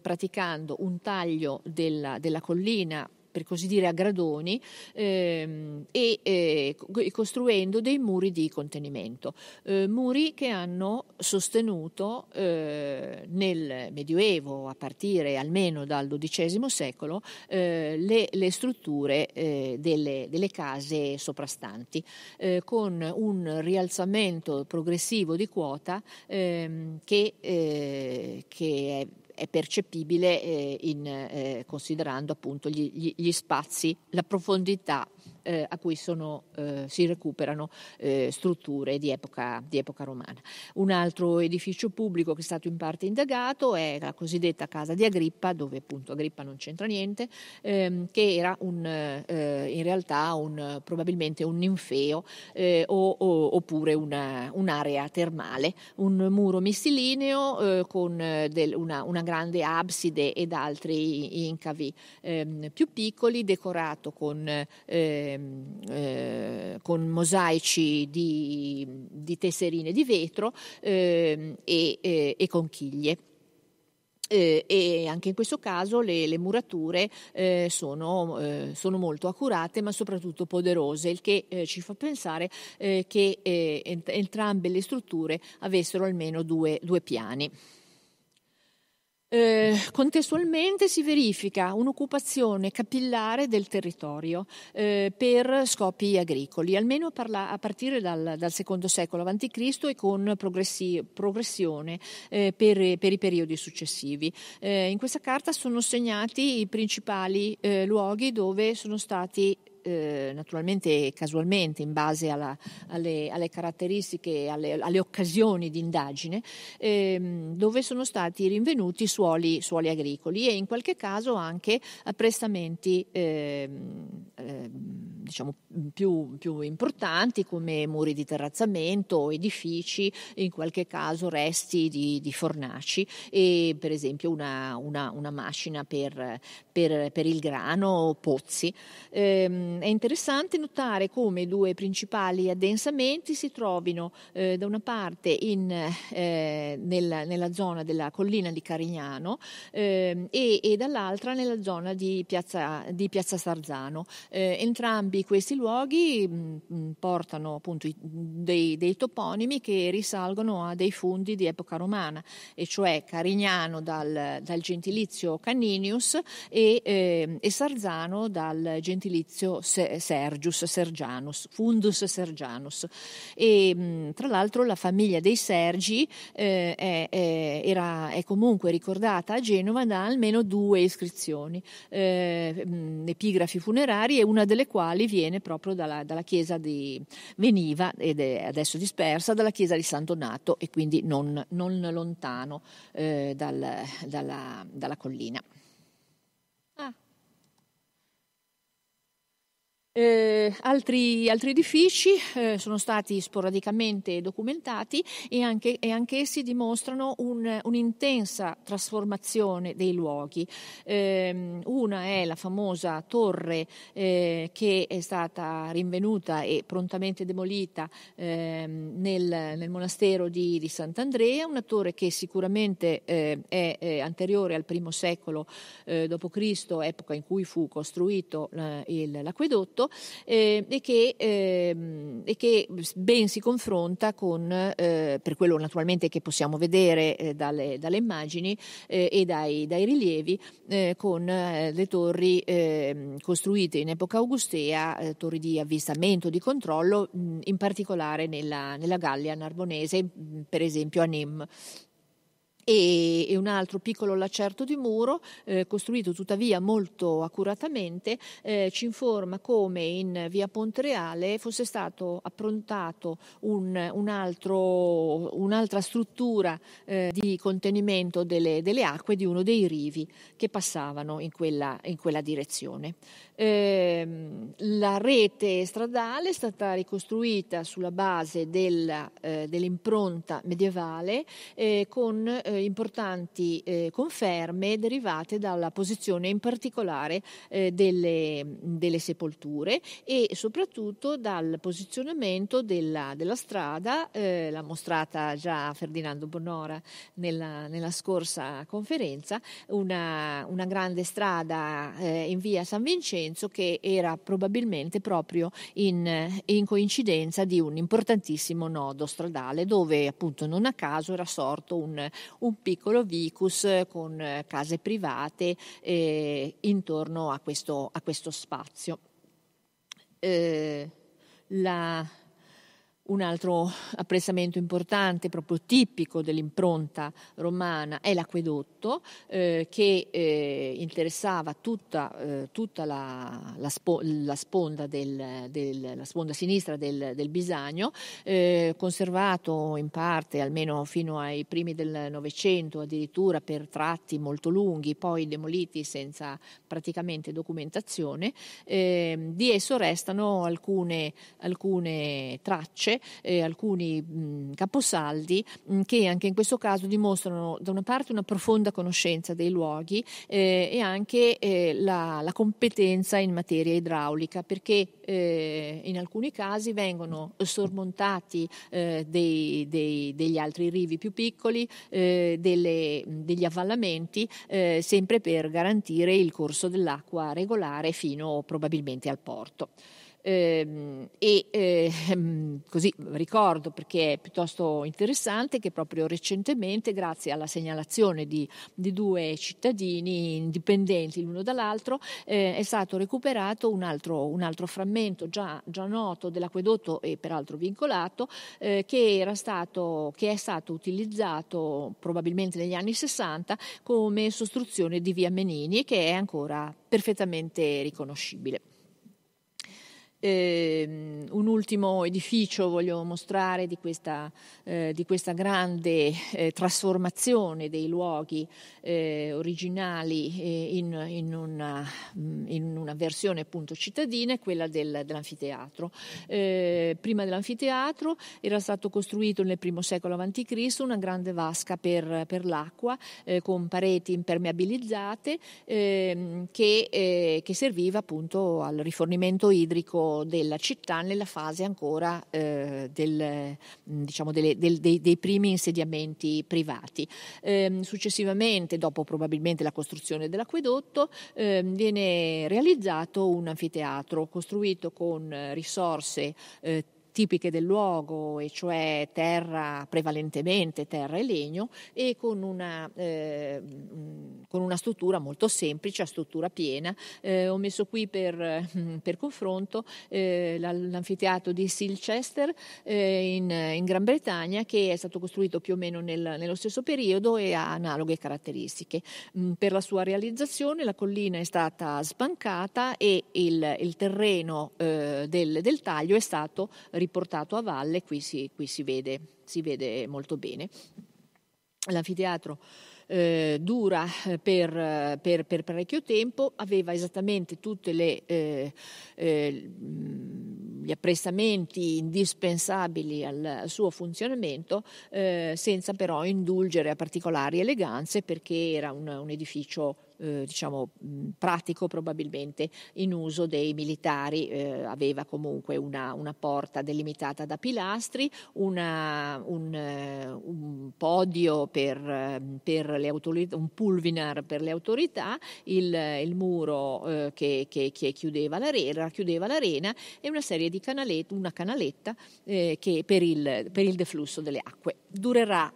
B: praticando un taglio della, della collina per così dire a gradoni ehm, e eh, costruendo dei muri di contenimento, eh, muri che hanno sostenuto eh, nel Medioevo, a partire almeno dal XII secolo, eh, le, le, strutture eh, delle, delle, case soprastanti, eh, con un rialzamento progressivo di quota ehm, che, che è è percepibile eh, in, eh, considerando appunto gli, gli, gli, spazi, la profondità eh, a cui sono, eh, si recuperano eh, strutture di epoca, di epoca, romana. Un altro edificio pubblico che è stato in parte indagato è la cosiddetta casa di Agrippa, dove appunto Agrippa non c'entra niente, ehm, che era un, eh, in realtà un, probabilmente un ninfeo eh, o, o, oppure una, un'area termale, un muro mistilineo eh, con del, una, una, grande abside ed altri incavi ehm, più piccoli, decorato con Ehm, eh, con mosaici di, di, tesserine di vetro eh, e, e conchiglie. Eh, e anche in questo caso le, le murature eh, sono, eh, sono, molto accurate ma soprattutto poderose, il che eh, ci fa pensare eh, che ent- entrambe le strutture avessero almeno due, due piani. Eh, contestualmente si verifica un'occupazione capillare del territorio eh, per scopi agricoli, almeno parla, a partire dal, dal, secondo secolo a.C. e con progressione eh, per, per, i periodi successivi. Eh, in questa carta sono segnati i principali eh, luoghi dove sono stati eh, naturalmente casualmente in base alla, alle, alle, caratteristiche, alle, alle, occasioni di indagine, ehm, dove sono stati rinvenuti suoli, suoli, agricoli e in qualche caso anche apprestamenti ehm, ehm, diciamo, più, più, importanti come muri di terrazzamento, edifici, in qualche caso resti di, di fornaci e per esempio una, una, una macina per, per, per, il grano, pozzi. Ehm, è interessante notare come i due principali addensamenti si trovino eh, da una parte in, eh, nella, nella, zona della collina di Carignano eh, e, e, dall'altra nella zona di Piazza, di Piazza Sarzano. Eh, entrambi questi luoghi mh, mm, mm, portano appunto dei, dei, toponimi che risalgono a dei fundi di epoca romana, e cioè Carignano dal, dal gentilizio Caninius e, eh, e Sarzano dal gentilizio Sergius Sergianus, Fundus Sergianus. E mh, tra l'altro la famiglia dei Sergi eh, è, è, era, è, comunque ricordata a Genova da almeno due iscrizioni, eh, mh, epigrafi funerari, e una delle quali viene proprio dalla, dalla chiesa di veniva ed è adesso dispersa dalla chiesa di San Donato e quindi non, non lontano eh, dal, dalla, dalla collina. Eh, altri, altri, edifici eh, sono stati sporadicamente documentati e, anche, e anch'essi dimostrano un, un'intensa trasformazione dei luoghi. Eh, una è la famosa torre eh, che è stata rinvenuta e prontamente demolita ehm, nel, nel, monastero di, di, Sant'Andrea, una torre che sicuramente eh, è, anteriore al primo secolo eh, d.C., epoca in cui fu costruito il, l'acquedotto eh, e, che, eh, e, che, ben si confronta con, eh, per quello naturalmente che possiamo vedere eh, dalle, dalle, immagini eh, e dai, dai rilievi, eh, con le torri ehm, costruite in epoca augustea, torri di avvistamento, di controllo, mh, in particolare nella, nella Gallia narbonese, mh, per esempio a Nîmes e, un altro piccolo lacerto di muro, eh, costruito tuttavia molto accuratamente, eh, ci informa come in via Ponte Reale fosse stato approntato un, un altro, un'altra struttura eh, di contenimento delle, delle, acque di uno dei rivi che passavano in quella, in quella direzione. Eh, la rete stradale è stata ricostruita sulla base della, eh, dell'impronta medievale eh, con eh, importanti eh, conferme derivate dalla posizione in particolare eh, delle, delle, sepolture e soprattutto dal posizionamento della, della strada, l'ha mostrata già Ferdinando Bonora nella, nella scorsa conferenza, una, una grande strada in via San Vincenzo Vincenzo che era probabilmente proprio in, in coincidenza di un importantissimo nodo stradale dove appunto non a caso era sorto un, un piccolo vicus con case private eh, intorno a questo, a questo spazio. Eh, la, un altro apprezzamento importante, proprio tipico dell'impronta romana, è l'acquedotto eh, che eh, interessava tutta, eh, tutta la, la, spo, la, sponda del, del, la, sponda sinistra del, del Bisagno, eh, conservato in parte almeno fino ai primi del Novecento, addirittura per tratti molto lunghi, poi demoliti senza praticamente documentazione. Ehm, di esso restano alcune, alcune tracce eh, alcuni mh, caposaldi mh, che anche in questo caso dimostrano da una parte una profonda conoscenza dei luoghi eh, e anche eh, la, la, competenza in materia idraulica perché eh, in alcuni casi vengono sormontati eh, dei, dei, degli altri rivi più piccoli, eh, delle, degli avvallamenti, sempre per garantire il corso dell'acqua regolare fino probabilmente al porto. Ehm, e ehm, così ricordo perché è piuttosto interessante che proprio recentemente, grazie alla segnalazione di, di due cittadini indipendenti l'uno dall'altro, eh, è stato recuperato un altro, un altro frammento già, già, noto dell'acquedotto e peraltro vincolato, eh, che, stato, che è stato utilizzato probabilmente negli anni 60 come sostruzione di via Menini e che è ancora perfettamente riconoscibile. Eh, un ultimo edificio voglio mostrare di questa, eh, di questa grande eh, trasformazione dei luoghi eh, originali eh, in, in, una, mm, in, una, versione appunto cittadina, quella del, dell'anfiteatro. Eh, prima dell'anfiteatro era stato costruito nel primo secolo a.C. una grande vasca per, per l'acqua con pareti impermeabilizzate ehm, che, che serviva appunto al rifornimento idrico della città nella fase ancora eh, del, diciamo delle, del, dei, dei, primi insediamenti privati. Eh, successivamente, dopo probabilmente la costruzione dell'acquedotto, eh, viene realizzato un anfiteatro costruito con risorse eh, tipiche del luogo, e cioè terra prevalentemente terra e legno, e con una, eh, con una struttura molto semplice, a struttura piena. Eh, ho messo qui per, per confronto eh, l'anfiteatro di Silchester eh, in, in, Gran Bretagna, che è stato costruito più o meno nel, nello stesso periodo e ha analoghe caratteristiche. Mm, per la sua realizzazione la collina è stata sbancata e il, il terreno eh, del, del taglio è stato riportato a valle, qui si, qui si, vede, si vede molto bene. l'anfiteatro eh, dura eh, per, per, per, parecchio tempo, aveva esattamente tutti eh, eh, gli apprestamenti indispensabili al, suo funzionamento, eh, senza però indulgere a particolari eleganze perché era un, un edificio eh, diciamo, pratico probabilmente in uso dei militari, eh, aveva comunque una, una, porta delimitata da pilastri, una, un, eh, un, podio per, per, le autorità, un pulvinar per le autorità, il, il muro eh, che, che, che, chiudeva l'arena, chiudeva l'arena e una serie di canalette, una canaletta eh, che per il, per il deflusso delle acque. Durerà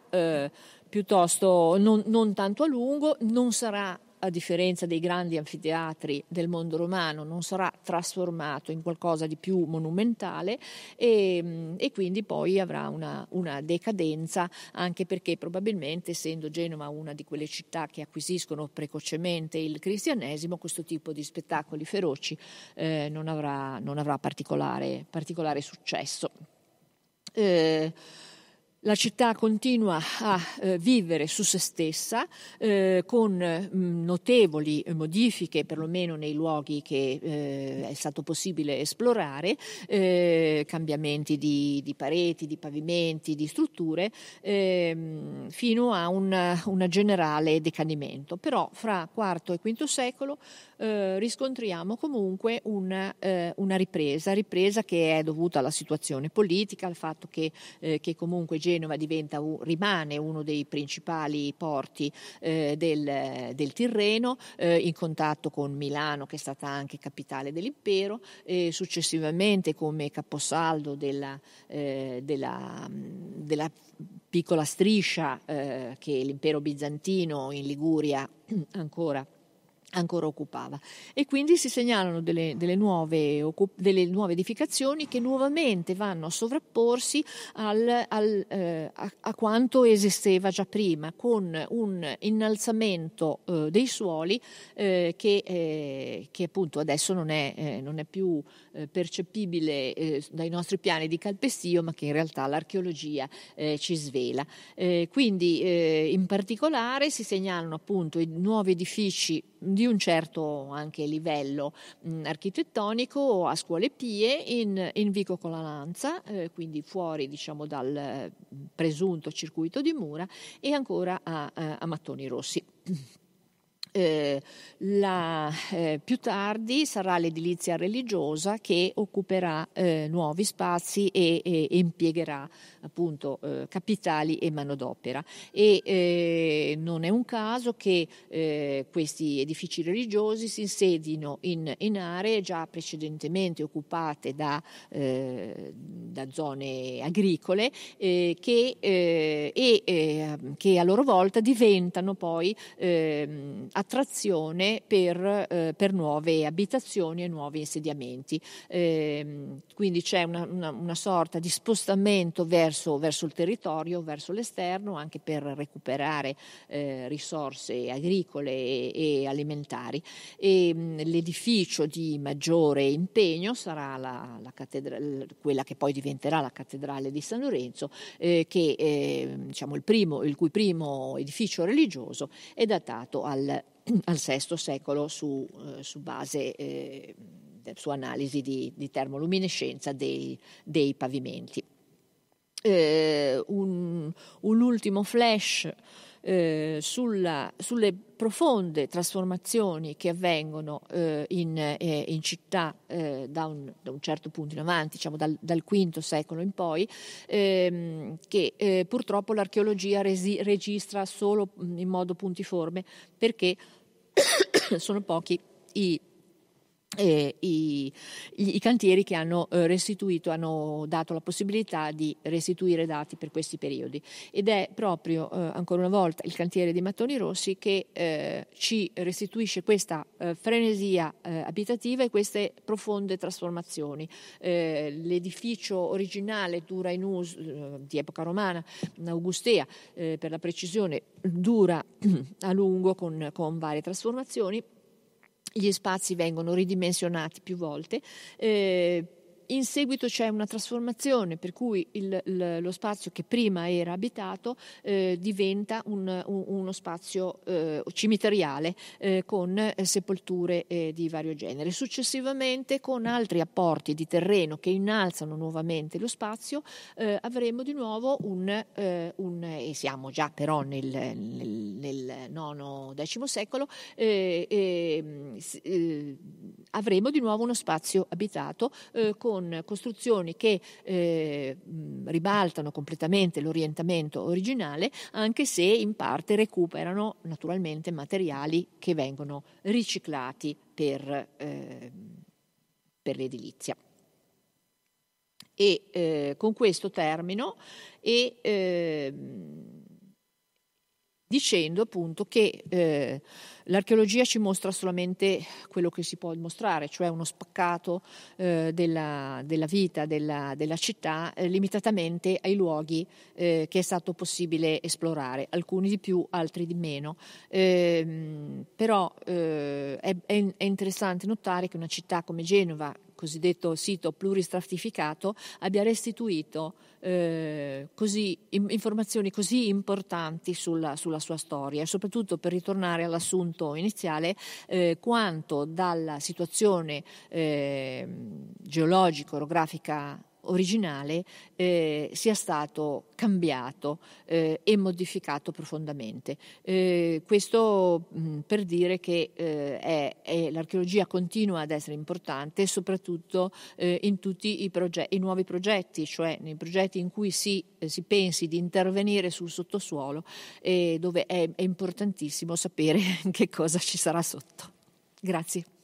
B: piuttosto non, non, tanto a lungo, non sarà a differenza dei grandi anfiteatri del mondo romano, non sarà trasformato in qualcosa di più monumentale e, mm, e quindi poi avrà una, una, decadenza, anche perché probabilmente, essendo Genova una di quelle città che acquisiscono precocemente il cristianesimo, questo tipo di spettacoli feroci eh, non, avrà, non, avrà, particolare, particolare successo. Eh, la città continua a eh, vivere su se stessa eh, con mm, notevoli modifiche, perlomeno nei luoghi che eh, è stato possibile esplorare, eh, cambiamenti di, di, pareti, di pavimenti, di strutture, ehm, fino a un generale decadimento. Però fra IV e V secolo eh, riscontriamo comunque una, eh, una, ripresa, ripresa che è dovuta alla situazione politica, al fatto che, che comunque Genova diventa, rimane uno dei principali porti eh, del, del, Tirreno, eh, in contatto con Milano, che è stata anche capitale dell'impero, e successivamente come caposaldo della, eh, della, della piccola striscia eh, che l'impero bizantino in Liguria ancora ancora occupava. E quindi si segnalano delle, delle, nuove, delle, nuove, edificazioni che nuovamente vanno a sovrapporsi al, al, eh, a, a, quanto esisteva già prima con un innalzamento eh, dei suoli eh, che, eh, che, appunto adesso non è, eh, non è più percepibile dai nostri piani di calpestio ma che in realtà l'archeologia ci svela quindi in particolare si segnalano appunto i nuovi edifici di un certo anche livello mh, architettonico a scuole pie in, in Vico Colananza, eh, quindi fuori diciamo, dal presunto circuito di mura e ancora a, a Mattoni Rossi. Eh, la, eh, più tardi sarà l'edilizia religiosa che occuperà eh, nuovi spazi e, e, e impiegherà appunto eh, capitali e manodopera. E eh, non è un caso che eh, questi edifici religiosi si insedino in, in aree già precedentemente occupate da, da zone agricole che, e che a loro volta diventano poi ehm, attrazione per, eh, per nuove abitazioni e nuovi insediamenti. Eh, quindi c'è una, una, una, sorta di spostamento verso, verso, il territorio, verso l'esterno, anche per recuperare eh, risorse agricole e, e alimentari. E, mh, l'edificio di maggiore impegno sarà la, la quella che poi diventerà la cattedrale di San Lorenzo, eh, che eh, diciamo il, primo, il cui primo edificio religioso è datato al al VI secolo su, eh, su base, eh, su analisi di, di termoluminescenza dei, dei pavimenti. Eh, un, un, ultimo flash eh, sulla, sulle profonde trasformazioni che avvengono eh, in, eh, in, città eh, da un, da, un, certo punto in avanti, diciamo dal, dal V secolo in poi, ehm, che purtroppo l'archeologia resi, registra solo in modo puntiforme perché sono pochi i eh, i, i, cantieri che hanno eh, restituito, hanno dato la possibilità di restituire dati per questi periodi ed è proprio eh, ancora una volta il cantiere di Mattoni Rossi che eh, ci restituisce questa eh, frenesia eh, abitativa e queste profonde trasformazioni. l'edificio originale dura in uso di epoca romana, augustea per la precisione, dura a lungo con, con varie trasformazioni gli spazi vengono ridimensionati più volte. Eh, in seguito c'è una trasformazione per cui il, il, lo spazio che prima era abitato eh, diventa un, un, uno spazio eh, cimiteriale eh, con eh, sepolture eh, di vario genere. Successivamente, con altri apporti di terreno che innalzano nuovamente lo spazio, eh, avremo di nuovo un, un, e siamo già però nel, nel, nel IX-X secolo, avremo di nuovo uno spazio abitato con costruzioni che ribaltano completamente l'orientamento originale, anche se in parte recuperano naturalmente materiali che vengono riciclati per, eh, per l'edilizia. E eh, con questo termino e eh, dicendo appunto che eh, l'archeologia ci mostra solamente quello che si può mostrare, cioè uno spaccato eh, della, della, vita della, della città eh, limitatamente ai luoghi eh, che è stato possibile esplorare, alcuni di più, altri di meno. Ehm, però eh, è, è interessante notare che una città come Genova, cosiddetto sito pluristratificato, abbia restituito eh, così, informazioni così importanti sulla, sulla, sua storia e soprattutto per ritornare all'assunto iniziale eh, quanto dalla situazione eh, geologico-orografica originale eh, sia stato cambiato eh, e modificato profondamente. Eh, questo mh, per dire che eh, è, è, l'archeologia continua ad essere importante, soprattutto eh, in tutti i, proge- i, nuovi progetti, cioè nei progetti in cui si, eh, si pensi di intervenire sul sottosuolo, dove è, è importantissimo sapere che cosa ci sarà sotto. Grazie.